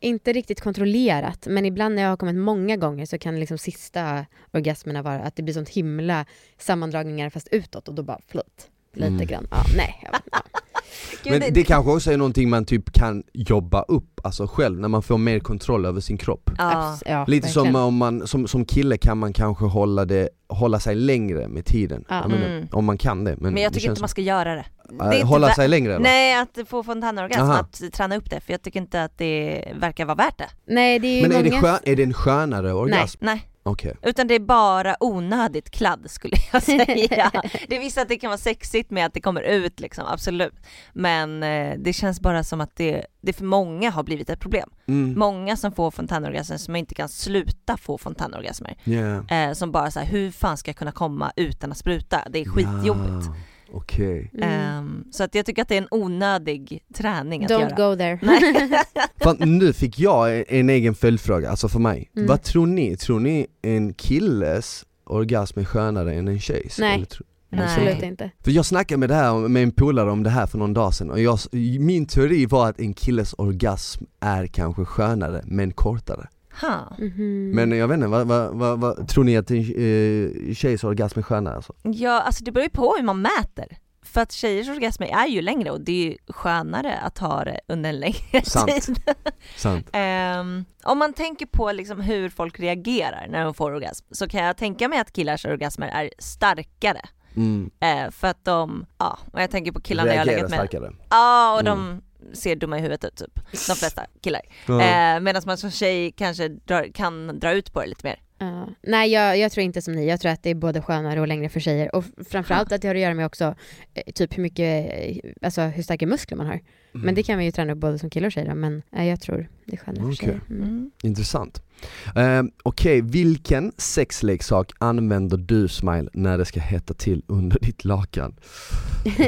inte riktigt kontrollerat, men ibland när jag har kommit många gånger så kan liksom sista orgasmerna vara att det blir sånt himla sammandragningar fast utåt och då bara flöt. Lite Mm. grann. Ja, nej. Jag, ja. Gud, Men det kanske också är någonting man typ kan jobba upp, alltså själv, när man får mer kontroll över sin kropp. ja. Lite som verkligen. om man, som, som kille kan man kanske hålla det, hålla sig längre med tiden. Ja. Jag menar, Mm. om man kan det. Men, Men jag det tycker inte man ska göra det. som- det är inte Hålla sig längre eller? Nej, att få fontänorgasm, att träna upp det, för jag tycker inte att det verkar vara värt det. Nej, det är ju Men är det, många... skön, är det en skönare orgasm? Nej, Okej. utan det är bara onödigt kladd skulle jag säga. det är visst att det kan vara sexigt med att det kommer ut liksom, absolut. Men eh, det känns bara som att det, det för många har blivit ett problem. Mm. Många som får fontänorgasmer som inte kan sluta få fontänorgasmer. Yeah. Eh, som bara säger hur fan ska jag kunna komma utan att spruta? Det är skitjobbigt. Ja, Okej. Mm. Ehm, så att jag tycker att det är en onödig träning att Don't göra. go there. För nu fick jag en, en egen följdfråga, alltså för mig. Mm. Vad tror ni? Tror ni en killes orgasm är skönare än en tjejs? Nej. Nej. Absolut inte. För jag snackade med, det här, med en polare om det här för någon dag sedan och jag, min teori var att en killes orgasm är kanske skönare men kortare. Ha. Mhm. Men jag vet inte, vad, vad, vad, vad, tror ni att en eh, tjejs orgasm är skönare alltså? Ja, alltså det beror ju på hur man mäter. För att tjejers orgasmer är ju längre och det är ju skönare att ha det under en längre Sant. tid. Sant? Ehm, om man tänker på liksom hur folk reagerar när de får orgasm så kan jag tänka mig att killars orgasmer är starkare. Mm. Eh, för att de, ja, och jag tänker på killarna jag har Reagerar legat med. starkare. Ja, och Mm. de ser dumma i huvudet ut typ. De flesta killar. Ja. Eh, Medan man som tjej kanske drar, kan dra ut på det lite mer. Ja. Nej jag, jag tror inte som ni, jag tror att det är både skönare och längre för tjejer och framförallt att det har att göra med också eh, typ hur mycket, eh, alltså hur starka muskler man har. Mm. Men det kan man ju träna upp både som kille och tjej då, men nej, jag tror det är skönare för Okej. tjejer. Mm. Mm. Intressant. Eh, Okej, vilken sexleksak använder du Smile när det ska hetta till under ditt lakan?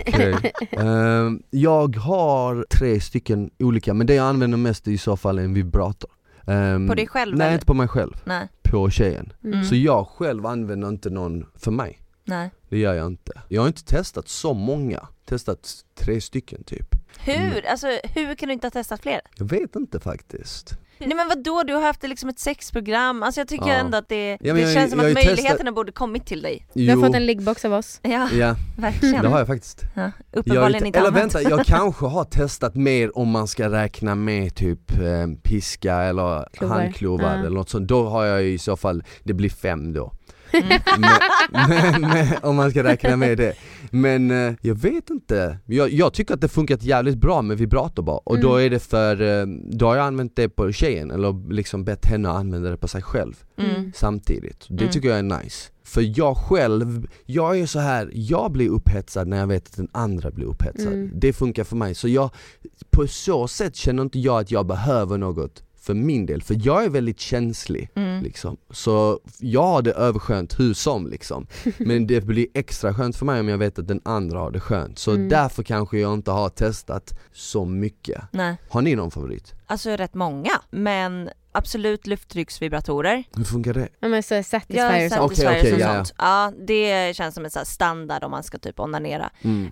Okej. Eh, jag har tre stycken olika, men det jag använder mest är i så fall en vibrator. Eh, På dig själv Nej eller? inte på mig själv, Nej, på tjejen. Mm. Så jag själv använder inte någon för mig. nej. Det gör jag inte. Jag har inte testat så många, testat tre stycken typ. Hur? Mm. Alltså hur kan du inte ha testat fler? Jag vet inte faktiskt. Nej men vadå, du har haft liksom ett sexprogram, alltså jag tycker Ja. ändå att det, men det jag- känns som jag att möjligheterna borde kommit till dig. Du har fått en liggbox av oss. Ja, Ja, verkligen. det har jag faktiskt. Ja, Jag, uppenbarligen inte eller annat. vänta, jag kanske har testat mer om man ska räkna med typ eh, piska eller Klovar. handklovar Ja. eller något sånt. Då har jag i så fall, det blir fem då. Mm. men, men, om man ska räkna med det. Men eh, jag vet inte. Jag, jag tycker att det funkat jävligt bra med vibrator bara. Och då Mm. är det för, eh, då har jag använt det på tjejen eller liksom bett henne att använda det på sig själv Mm. samtidigt. Det Mm. tycker jag är nice. För jag själv, jag är så här, jag blir upphetsad när jag vet att den andra blir upphetsad. Mm. Det funkar för mig. Så jag, på så sätt känner inte jag att jag behöver något för min del. För jag är väldigt känslig. Mm. Liksom. Så jag har det överskönt hur som liksom. Men det blir extra skönt för mig om jag vet att den andra har det skönt. Så Mm. därför kanske jag inte har testat så mycket. Nej, Har ni någon favorit? alltså rätt många, men absolut lufttrycksvibratorer. Hur funkar det? Ja men så Ja, satisfiers Okej, satisfiers okej, och ja, sånt. Ja, det känns som en så här standard om man ska typ onanera. Mm.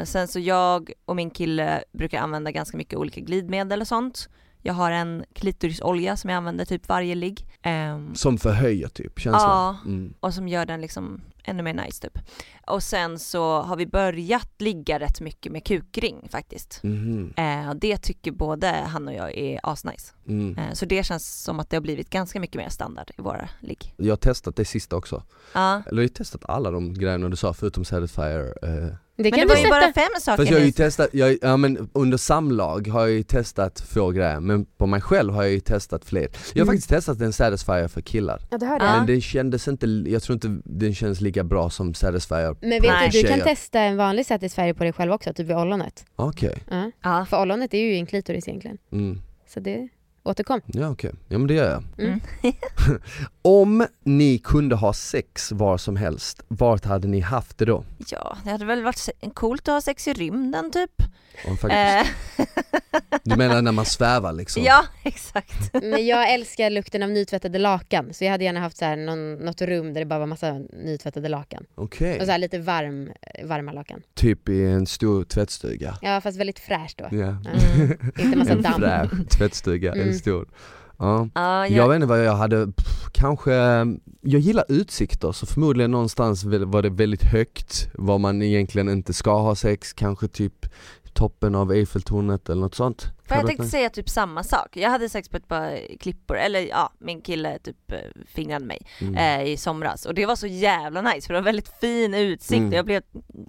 Eh, sen så jag och min kille brukar använda ganska mycket olika glidmedel och sånt. Jag har en klitorisolja som jag använder typ varje ligg. Ehm, Som förhöjer typ känslan? Ja. Mm. och som gör den liksom ännu mer nice typ. Och sen så har vi börjat ligga rätt mycket med kukring faktiskt. Mhm. Eh, det tycker både han och jag är asnice. Mm. Eh, så det känns som att det har blivit ganska mycket mer standard i våra ligg. Jag har testat det sista också. Ja. Eller jag har testat alla de grejerna du sa förutom Satisfyer. Eh. Det Men kan det du var ju bara fem saker Fast jag har ju testat, jag, ja men under samlag har jag ju testat få grejer men på mig själv har jag ju testat fler. Jag har Mm. faktiskt testat en Satisfyer för killar. Ja, du hörde Ja. Men det kändes inte, jag tror inte den känns lika bra som Satisfyer. Men vet du, du kan testa en vanlig Satisfyer på dig själv också, typ vid ollonet. Okej. Ja. Ja. För ollonet är ju en klitoris egentligen. Mm. Så det, återkom. Ja okej, ja men det gör jag. Mm. Om ni kunde ha sex var som helst, vart hade ni haft det då? ja, det hade väl varit coolt att ha sex i rymden typ. Faktiskt, Eh, Du menar när man svävar liksom? ja, exakt. Men jag älskar lukten av nytvättade lakan, så jag hade gärna haft så här någon, något rum där det bara var massa nytvättade lakan. Okej, Och så här lite varm, varma lakan. typ i en stor tvättstuga? Ja fast väldigt fräscht då. Ja. Mm. Inte massa En damm. fräsch tvättstuga, en Mm. stor. Ja. Ja, Jag vet inte vad jag hade, pff, kanske, jag gillar utsikter så förmodligen någonstans var det väldigt högt var man egentligen inte ska ha sex, kanske typ toppen av Eiffeltornet eller något sånt. För jag tänkte säga typ samma sak. Jag hade sex på ett par klippor, eller ja, min kille typ eh, fingrade mig mm. eh, i somras och det var så jävla nice för det var väldigt fin utsikt Mm. och jag blev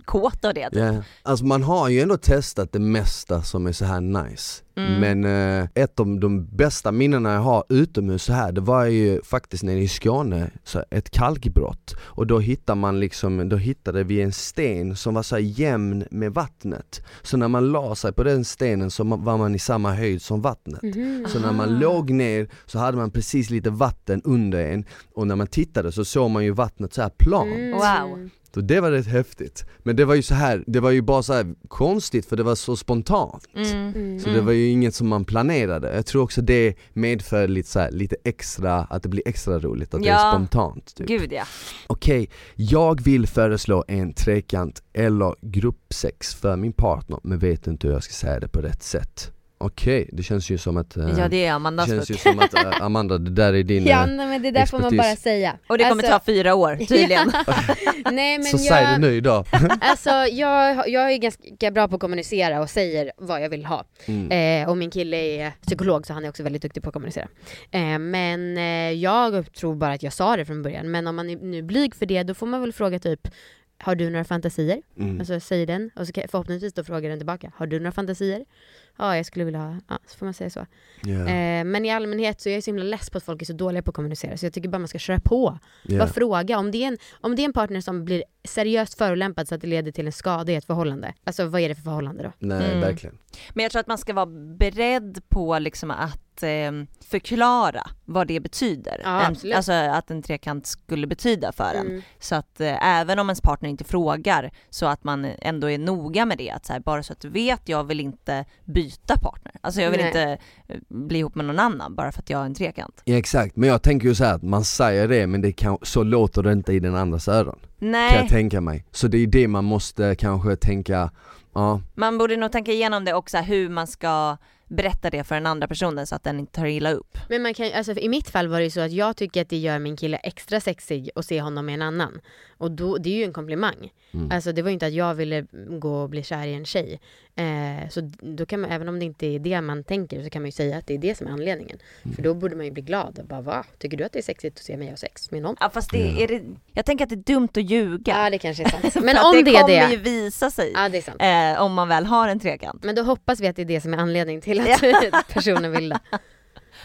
kåt av det. Typ. Ja, alltså man har ju ändå testat det mesta som är så här nice Mm. Men eh, ett av de bästa minnena jag har utomhus så här det var ju faktiskt nere i Skåne, så ett kalkbrott Och då hittade man liksom, då hittade vi en sten som var så jämn med vattnet Så när man la sig på den stenen så var man i samma höjd som vattnet Mhm. Så när man låg ner så hade man precis lite vatten under en och när man tittade så såg man ju vattnet så här plan Mm. Wow. så det var rätt häftigt. Men det var ju så här, det var ju bara så här konstigt för det var så spontant. Mm. Mm. Så det var ju inget som man planerade. Jag tror också det medför lite, så här, lite extra, att det blir extra roligt, att det Ja. är spontant. Typ. Gud ja. Okej, jag vill föreslå en trekant eller gruppsex för min partner men vet inte hur jag ska säga det på rätt sätt. Okej, det känns ju som att eh, Ja det är Amandas känns ju som att eh, Amanda, det där är din... Ja eh, nej, men det där får man expertis. bara säga. Och det kommer Alltså- ta fyra år tydligen. Nej men så säg det jag, nu idag. alltså jag, jag är ganska bra på att kommunicera och säger vad jag vill ha. Mm. Eh, och min kille är psykolog så han är också väldigt duktig på att kommunicera. Eh, men eh, jag tror bara att jag sa det från början. Men om man är nu blyg för det då får man väl fråga typ har du några fantasier? Mm. Alltså säg den och så kan, förhoppningsvis då frågar den tillbaka. Har du några fantasier? Ja, jag skulle vilja ha, ja, så får man säga så. Ja, Eh, men i allmänhet så är jag så himla less på att folk är så dåliga på att kommunicera så jag tycker bara man ska köra på. ja. Bara fråga. Om det, är en, om det är en partner som blir seriöst förolämpad så att det leder till en skada i ett förhållande. Alltså vad är det för förhållande då? Nej, Mm. verkligen. Men jag tror att man ska vara beredd på liksom att eh, förklara vad det betyder. Ja, en, alltså att en trekant skulle betyda för en. Mm. Så att eh, även om ens partner inte frågar så att man ändå är noga med det. Att så här, bara så att du vet, jag vill inte byta partner. Alltså jag vill Nej. inte eh, bli ihop med någon annan bara för att jag har en trekant. Ja, exakt, men jag tänker ju så här att man säger det men det kan, så låter det inte i den andras öron. Kan Nej, jag tänka mig. Så det är det man måste kanske tänka, ja, man borde nog tänka igenom det också hur man ska berätta det för den andra personen så att den inte tar illa upp. Men man kan, alltså i mitt fall var det ju så att jag tycker att det gör min kille extra sexig att se honom med en annan. Och då, det är ju en komplimang. Mm. Alltså det var ju inte att jag ville gå och bli kär i en tjej. Eh, så då kan man, även om det inte är det man tänker så kan man ju säga att det är det som är anledningen. Mm. För då borde man ju bli glad och bara va? Tycker du att det är sexigt att se mig ha sex med någon? Ja fast det, är det, jag tänker att det är dumt att ljuga. Ja det kanske är sant. Men om det är kommer ju det. visa sig Ja det är sant. eh, om man väl har en trekant. Men då hoppas vi att det är det som är anledningen till att personen vill det.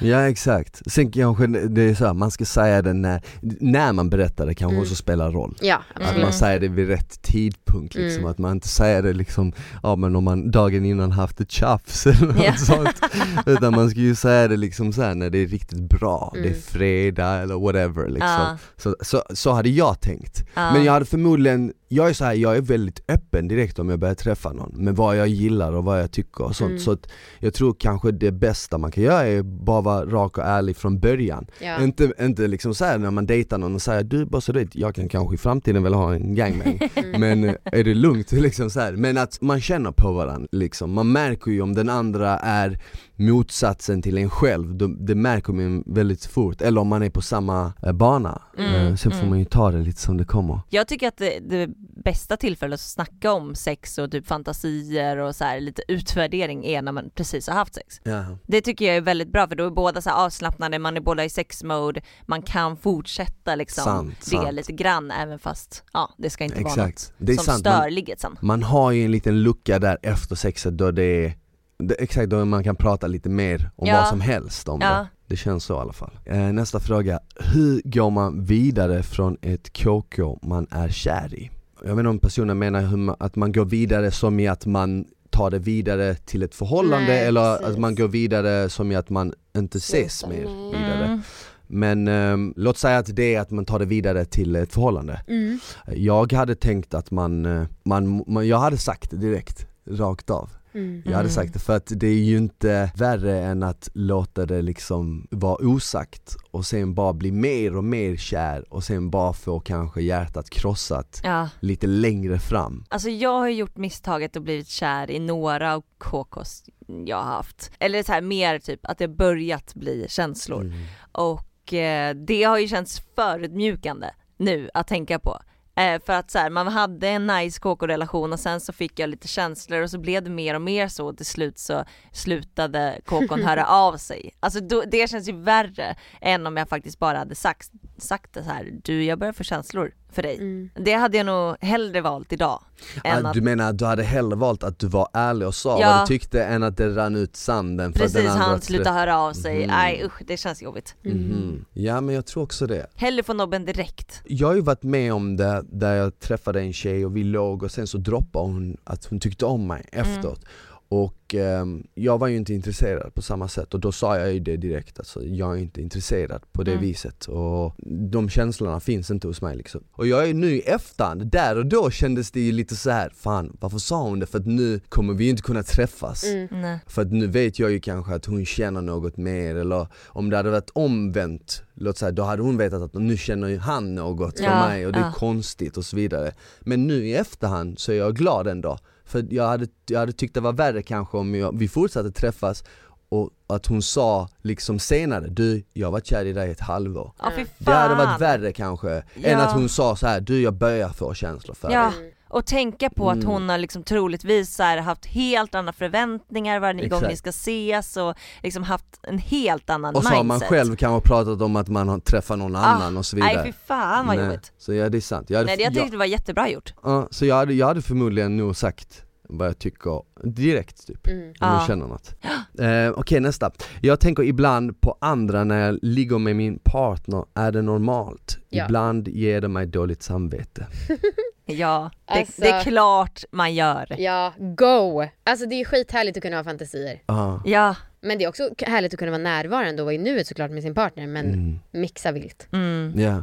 Ja exakt. Sen kanske det är så här, man ska säga det när, när man berättar det kanske Mm. också spelar roll. Ja Att man säger det vid rätt tidpunkt liksom, Mm. att man inte säger det liksom, ja men om man dagen innan haft ett tjafs eller något Ja. sånt Utan man ska ju säga det liksom så här när det är riktigt bra, det är Mm. fredag eller whatever liksom Ja, så, så, så hade jag tänkt. ja. Men jag hade förmodligen, jag är så här, jag är väldigt öppen direkt om jag börjar träffa någon med vad jag gillar och vad jag tycker och sånt Mm. Så jag tror kanske det bästa man kan göra är bara vara rak och ärlig från början Ja. Inte, inte liksom så här när man dejtar någon och säger du bara så vet, jag kan kanske i framtiden vilja ha en gangman Mm. Men eh, är det lugnt liksom så här. Men att man känner på varandra liksom, man märker ju om den andra är motsatsen till en själv, då, det märker man väldigt fort, eller om man är på samma eh, bana. Mm, Eh, Sen får mm. man ju ta det lite som det kommer. Jag tycker att det, det bästa tillfället att snacka om sex och typ fantasier och så här lite utvärdering är när man precis har haft sex. Ja. Det tycker jag är väldigt bra för då är båda så avslappnade, man är båda i sexmode, man kan fortsätta liksom Sant, det sant. lite grann även fast ja, det ska inte vara Exakt, något det är som sant. stör Man, ligget sen. man har ju en liten lucka där efter sexet då det är det, exakt, då man kan prata lite mer om Ja. vad som helst om det. Ja. Det känns så i alla fall. Eh, nästa fråga, hur går man vidare från ett KK man är kär i? Jag vet inte om personen menar man, att man går vidare som i att man tar det vidare till ett förhållande Nej, eller precis. att man går vidare som i att man inte ses mer nej. vidare. Mm. Men ehm, låt säga att det är att man tar det vidare till ett förhållande. Mm. Jag hade tänkt att man, eh, man, man jag hade sagt det direkt, rakt av. Mm. Jag hade Mm. sagt det för att det är ju inte värre än att låta det liksom vara osagt och sen bara bli mer och mer kär och sen bara få kanske hjärtat krossat Ja. lite längre fram. Alltså jag har gjort misstaget och blivit kär i några av KKs jag har haft. Eller så här mer typ att det börjat bli känslor. Mm. Och eh, det har ju känts förödmjukande nu att tänka på. Eh, för att så här, man hade en nice KK-relation och sen så fick jag lite känslor och så blev det mer och mer så och till slut så slutade KKn höra av sig. Alltså då, det känns ju värre än om jag faktiskt bara hade sagt, sagt det så här, du jag börjar få känslor för dig. Mm. Det hade jag nog hellre valt idag. Än Ah, att, du menar att du hade hellre valt att du var ärlig och sa Ja. vad du tyckte än att det rann ut sanden för precis, den andra han slutade höra av sig. Mhm. Nej usch, det känns jobbigt. Mhm. Ja men jag tror också det. Hellre få nobben direkt. Jag har ju varit med om det där jag träffade en tjej och vi låg och sen så droppade hon att hon tyckte om mig efteråt Och ehm, jag var ju inte intresserad på samma sätt och då sa jag ju det direkt, alltså jag är inte intresserad på det Mm. viset och de känslorna finns inte hos mig liksom. Och jag är nu i efterhand, där och då kändes det ju lite så här: fan varför sa hon det? För att nu kommer vi ju inte kunna träffas. Mm. För att nu vet jag ju kanske att hon känner något mer eller om det hade varit omvänt, låt säga, då hade hon vetat att nu känner ju han något för Ja, mig och det är ja. konstigt och så vidare. Men nu i efterhand så är jag glad ändå. För jag hade, jag hade tyckt det var värre kanske om jag, vi fortsatte träffas och att hon sa liksom senare, du jag varit kär i dig ett halvår. Fan. Det hade varit värre kanske, än Ja. att hon sa så här, du jag börjar få känslor för Ja. dig. Mm. Och tänka på att Mm. hon har liksom troligtvis så här haft helt andra förväntningar varje gång ni ska ses och liksom haft en helt annan Och så mindset. har man själv kanske pratat om att man har träffat någon annan och så vidare. Nej fy fan vad Nej, jobbigt. Så ja det är sant. Jag hade, Nej det jag jag- tyckte det var jättebra gjort. Ja, så jag hade, jag hade förmodligen nog sagt vad jag tycker direkt typ, Mm. om Ja. jag känner något. Eh, Okej nästa, jag tänker ibland på andra när jag ligger med min partner, är det normalt? Ja. Ibland ger det mig dåligt samvete. Ja, det, Alltså- det är klart man gör. Ja, go! Alltså det är skithärligt att kunna ha fantasier. Ah. Ja, Men det är också härligt att kunna vara närvarande och vara i nuet såklart med sin partner men Mm. mixa vilt. mm. Ja.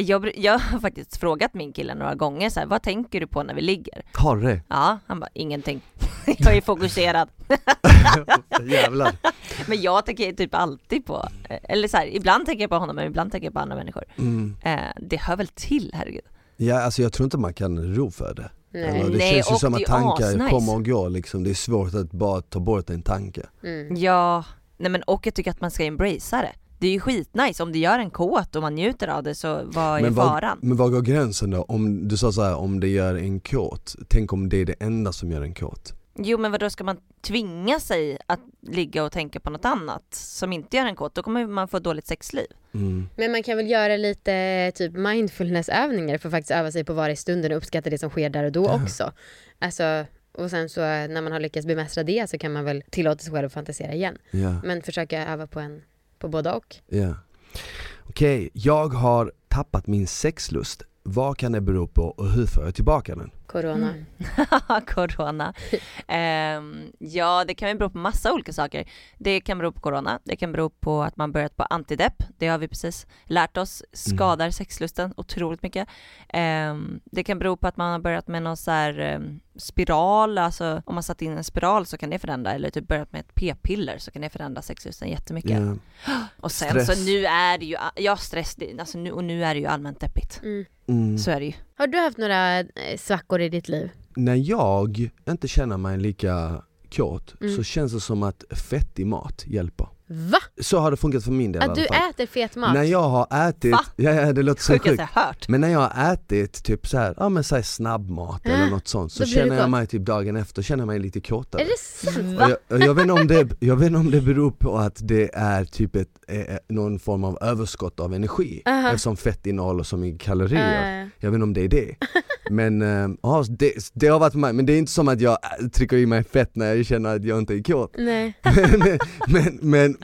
jag, br- jag har faktiskt frågat min kille några gånger så här, vad tänker du på när vi ligger? Har du det? Ja, han bara ingenting. jag är fokuserad. Jävlar. Men jag tänker typ alltid på, eh, eller så här, ibland tänker jag på honom men ibland tänker jag på andra människor. Mm. Eh, det hör väl till, herregud. Ja alltså jag tror inte man kan ro för det. Nej. Eller, det Nej, känns ju som att tankar asnice. kommer och går liksom, det är svårt att bara ta bort en tanke. Mm. Ja, nej men och jag tycker att man ska embracea det. Det är ju skitnice, om det gör en kåt och man njuter av det så vad är Men var, faran? men var går gränsen då? Om du sa så här, om det gör en kåt, tänk om det är det enda som gör en kåt? Jo men vad då ska man tvinga sig att ligga och tänka på något annat som inte gör en kåt, då kommer man få ett dåligt sexliv. Mm. Men man kan väl göra lite typ mindfulnessövningar för att faktiskt öva sig på att vara i stunden och uppskatta det som sker där och då Ja. också. Alltså, och sen så när man har lyckats bemästra det så kan man väl tillåta sig själv att fantisera igen. Ja. Men försöka öva på en på både och. Ja. Okej, jag har tappat min sexlust. Vad kan det bero på och hur får jag tillbaka den? Corona. Mm. corona. Ehm, ja, det kan ju bero på massa olika saker. Det kan bero på corona, det kan bero på att man börjat på antidepp, det har vi precis lärt oss, skadar sexlusten otroligt mycket. Ehm, det kan bero på att man har börjat med någon så här ehm, spiral, alltså om man satt in en spiral så kan det förändra, eller typ börjat med ett p-piller så kan det förändra sexlusten jättemycket. Ja. Och sen Stress. så nu är det ju, ja stress, alltså nu, och nu är det ju allmänt deppigt. Mm. Mm. Så är det ju. Har du haft några eh, svackor i ditt liv? När jag inte känner mig lika kåt Mm. så känns det som att fettig mat hjälper. Va? Så har det funkat för min del Att du äter fet mat? När jag har ätit, Va? ja, ja det låter så sjukt. hört. Men när jag har ätit typ så här, ja men säg snabbmat Äh, eller något sånt så känner jag mig typ dagen efter, känner mig lite kåtare. Är det sant? Va? Jag, jag, vet inte om det, jag vet om det beror på att det är typ ett, eh, någon form av överskott av energi Aha. eftersom fett innehåller så mycket kalorier. Eh, Jag vet inte om det är det. Men äh, det, det har varit mig, men det är inte som att jag trycker i mig fett när jag känner att jag inte är kåt. nej. men, men, men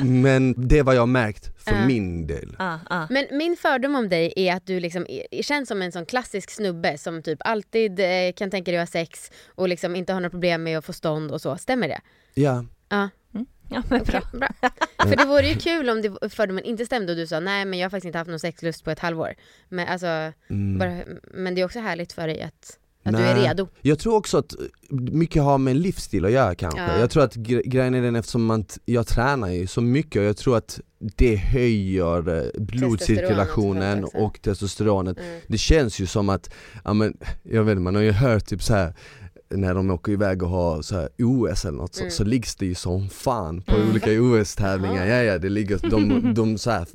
det är vad jag har märkt för Ja. min del. Ah, ah. Men min fördom om dig är att du liksom är, känns som en sån klassisk snubbe som typ alltid eh, kan tänka dig att ha sex och liksom inte har några problem med att få stånd och så. Stämmer det? Ja, Ja, Ja men bra. okej, bra. För det vore ju kul om det fördomen inte stämde och du sa nej men jag har faktiskt inte haft någon sexlust på ett halvår. Men, alltså, mm. bara, men det är också härligt för dig att, att du är Nej. redo. Jag tror också att mycket har med livsstil att göra kanske. Ja. Jag tror att gre- grejen är den eftersom man, jag tränar ju så mycket och jag tror att det höjer eh, blodcirkulationen och testosteronet. Mm. Det känns ju som att, ja men, jag vet inte, man har ju hört typ så här när de åker iväg och har så här OS eller något Mm. så, så liggs det ju som fan på Mm. olika OS-tävlingar, ja ja det ligger, de, de så här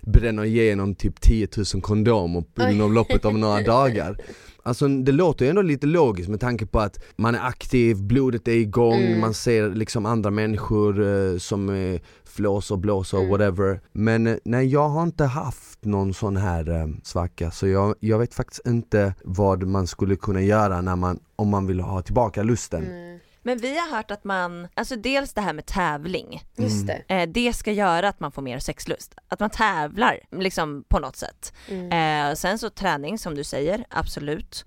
bränner igenom typ 10 000 kondomer inom loppet av några dagar Alltså det låter ju ändå lite logiskt med tanke på att man är aktiv, blodet är igång, Mm. man ser liksom andra människor eh, som eh, flåsar, blåser, Mm. whatever Men eh, nej jag har inte haft någon sån här eh, svacka så jag, jag vet faktiskt inte vad man skulle kunna göra när man, om man vill ha tillbaka lusten Mm. Men vi har hört att man, alltså dels det här med tävling, Just Mm. det. eh, det ska göra att man får mer sexlust. Att man tävlar liksom på något sätt. Mm. Eh, sen så träning som du säger, absolut.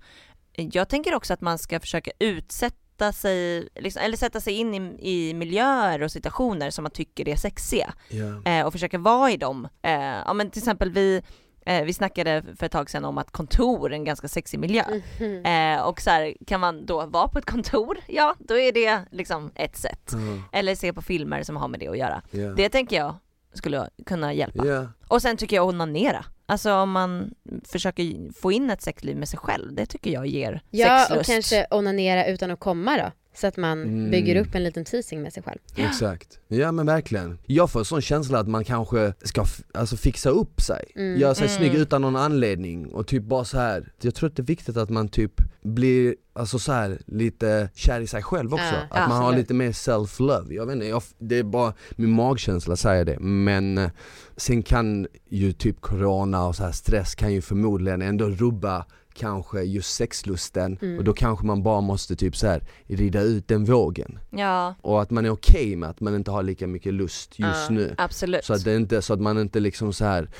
Jag tänker också att man ska försöka utsätta sig, liksom, eller sätta sig in i, i miljöer och situationer som man tycker är sexiga. Ja. Eh, och försöka vara i dem. Eh, ja men till exempel vi, eh, vi snackade för ett tag sedan om att kontor är en ganska sexig miljö. Mhm. Eh, och så här, kan man då vara på ett kontor, ja då är det liksom ett sätt. Ja. Eller se på filmer som har med det att göra. Ja. Det tänker jag skulle kunna hjälpa. Ja. Och sen tycker jag onanera. Alltså om man försöker få in ett sexliv med sig själv, det tycker jag ger Ja, sexlust. och kanske onanera utan att komma då. Så att man Mm. bygger upp en liten teasing med sig själv. Exakt, ja men verkligen. Jag får sån känsla att man kanske ska f- alltså fixa upp sig, Mm. göra sig Mm. snygg utan någon anledning och typ bara så här. jag tror att det är viktigt att man typ blir alltså så här lite kär i sig själv också, Ja, att man har lite mer self-love, jag vet inte, jag, det är bara min magkänsla säger det men eh, sen kan ju typ corona och så här stress kan ju förmodligen ändå rubba kanske just sexlusten Mm. och då kanske man bara måste typ så här rida ut den vågen Ja, och att man är okej med att man inte har lika mycket lust just Ja. nu absolut. så att, det inte, så att man inte liksom så här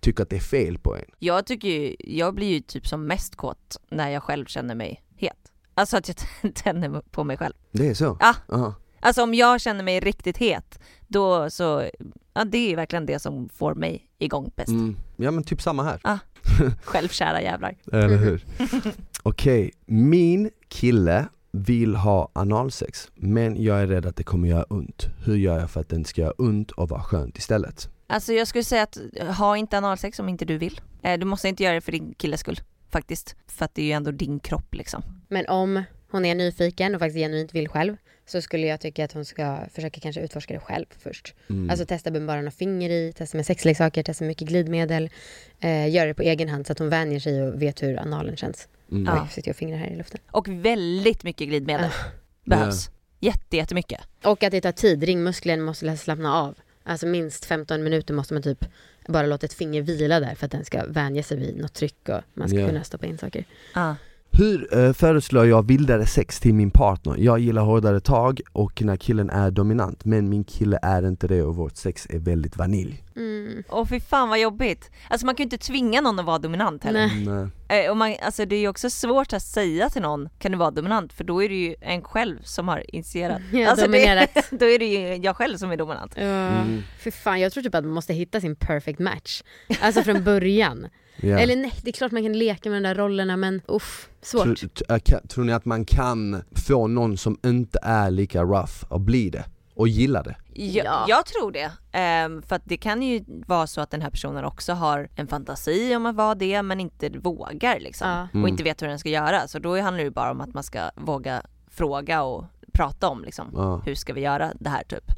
tycker att det är fel på en Jag tycker ju, jag blir ju typ som mest kåt när jag själv känner mig het. Alltså att jag tänder på mig själv. Det är så? Ja. Aha. Alltså om jag känner mig riktigt het, då så, ja det är verkligen det som får mig igång bäst. Mm. Ja men typ samma här, Självkära jävlar. eller hur? Okej, min kille vill ha analsex men jag är rädd att det kommer göra ont. Hur gör jag för att det inte ska göra ont och vara skönt istället? Alltså jag skulle säga att ha inte analsex om inte du vill. Eh, Du måste inte göra det för din killes skull, faktiskt. För att det är ju ändå din kropp liksom. Men om hon är nyfiken och faktiskt genuint vill själv så skulle jag tycka att hon ska försöka kanske utforska det själv först. Mm. Alltså testa med bara några finger i, testa med sexleksaker, testa mycket glidmedel. Eh, göra det på egen hand så att hon vänjer sig och vet hur analen känns. mm. Ja. Oj, sitter jag och fingrar här i luften. Och väldigt mycket glidmedel behövs. Jätte, jättemycket. Och att det tar tid, ringmuskeln måste slappna av. Alltså minst 15 minuter måste man typ bara låta ett finger vila där för att den ska vänja sig vid något tryck och man ska Ja. kunna stoppa in saker. Ja. Hur eh, föreslår jag vildare sex till min partner? Jag gillar hårdare tag och när killen är dominant men min kille är inte det och vårt sex är väldigt vanilj Mm. Åh fy fan vad jobbigt. Alltså man kan ju inte tvinga någon att vara dominant heller. Nej. Nej. Eh, Och man, alltså det är ju också svårt att säga till någon, kan du vara dominant? För då är det ju en själv som har initierat. Ja, alltså dominerat. Det, då är det ju jag själv som är dominant. Ja, Mm. för fan jag tror typ att man måste hitta sin perfect match. Alltså från början. Ja. Eller nej, det är klart man kan leka med de där rollerna men uff, svårt. Tror, äh, tror ni att man kan få någon som inte är lika rough att bli det? Och gilla det? Jag, Ja. jag tror det. Ehm, för att det kan ju vara så att den här personen också har en fantasi om att vara det men inte vågar liksom. Ja. Mm. Och inte vet hur den ska göra. Så då handlar det ju bara om att man ska våga fråga och prata om liksom, ja. hur ska vi göra det här typ.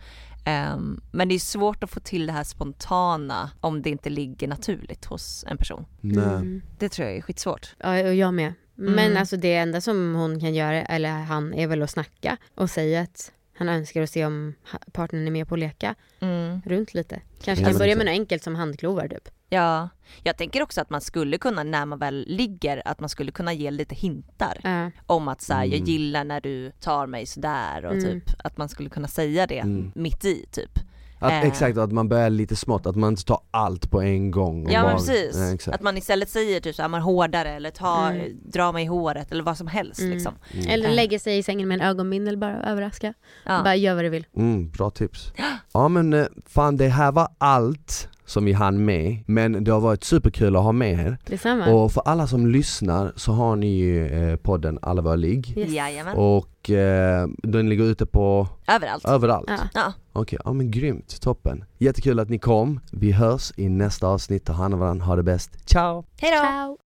Um, men det är svårt att få till det här spontana om det inte ligger naturligt hos en person. Mm. Det tror jag är skitsvårt. Ja, jag med. Mm. Men alltså det enda som hon kan göra, eller han, är väl att snacka och säga att han önskar att se om partnern är med på att leka mm. runt lite. Kanske kan börja med något enkelt som handklovar typ. Ja, jag tänker också att man skulle kunna när man väl ligger, att man skulle kunna ge lite hintar äh. om att så här, jag mm. gillar när du tar mig sådär och mm. typ att man skulle kunna säga det mm. mitt i typ. Att, eh. Exakt, att man börjar lite smått, att man inte tar allt på en gång. ja bara, men precis, ja, att man istället säger typ såhär, man hårdare eller ta, mm. dra mig i håret eller vad som helst mm. liksom. Mm. Eller lägga sig i sängen med en ögonbindel bara överraska. Ja. Bara gör vad du vill. Mm, bra tips. Ja men eh, fan det här var allt som vi hann med. Men det har varit superkul att ha med er. Detsamma. Och för alla som lyssnar så har ni ju eh, podden Alla våra ligg. Yes. Och eh, den ligger ute på Överallt. Överallt? Ja. ja. Okej, ja men grymt, toppen. Jättekul att ni kom. Vi hörs i nästa avsnitt. Ta hand om varandra, ha det bäst. Ciao! Hejdå! Ciao.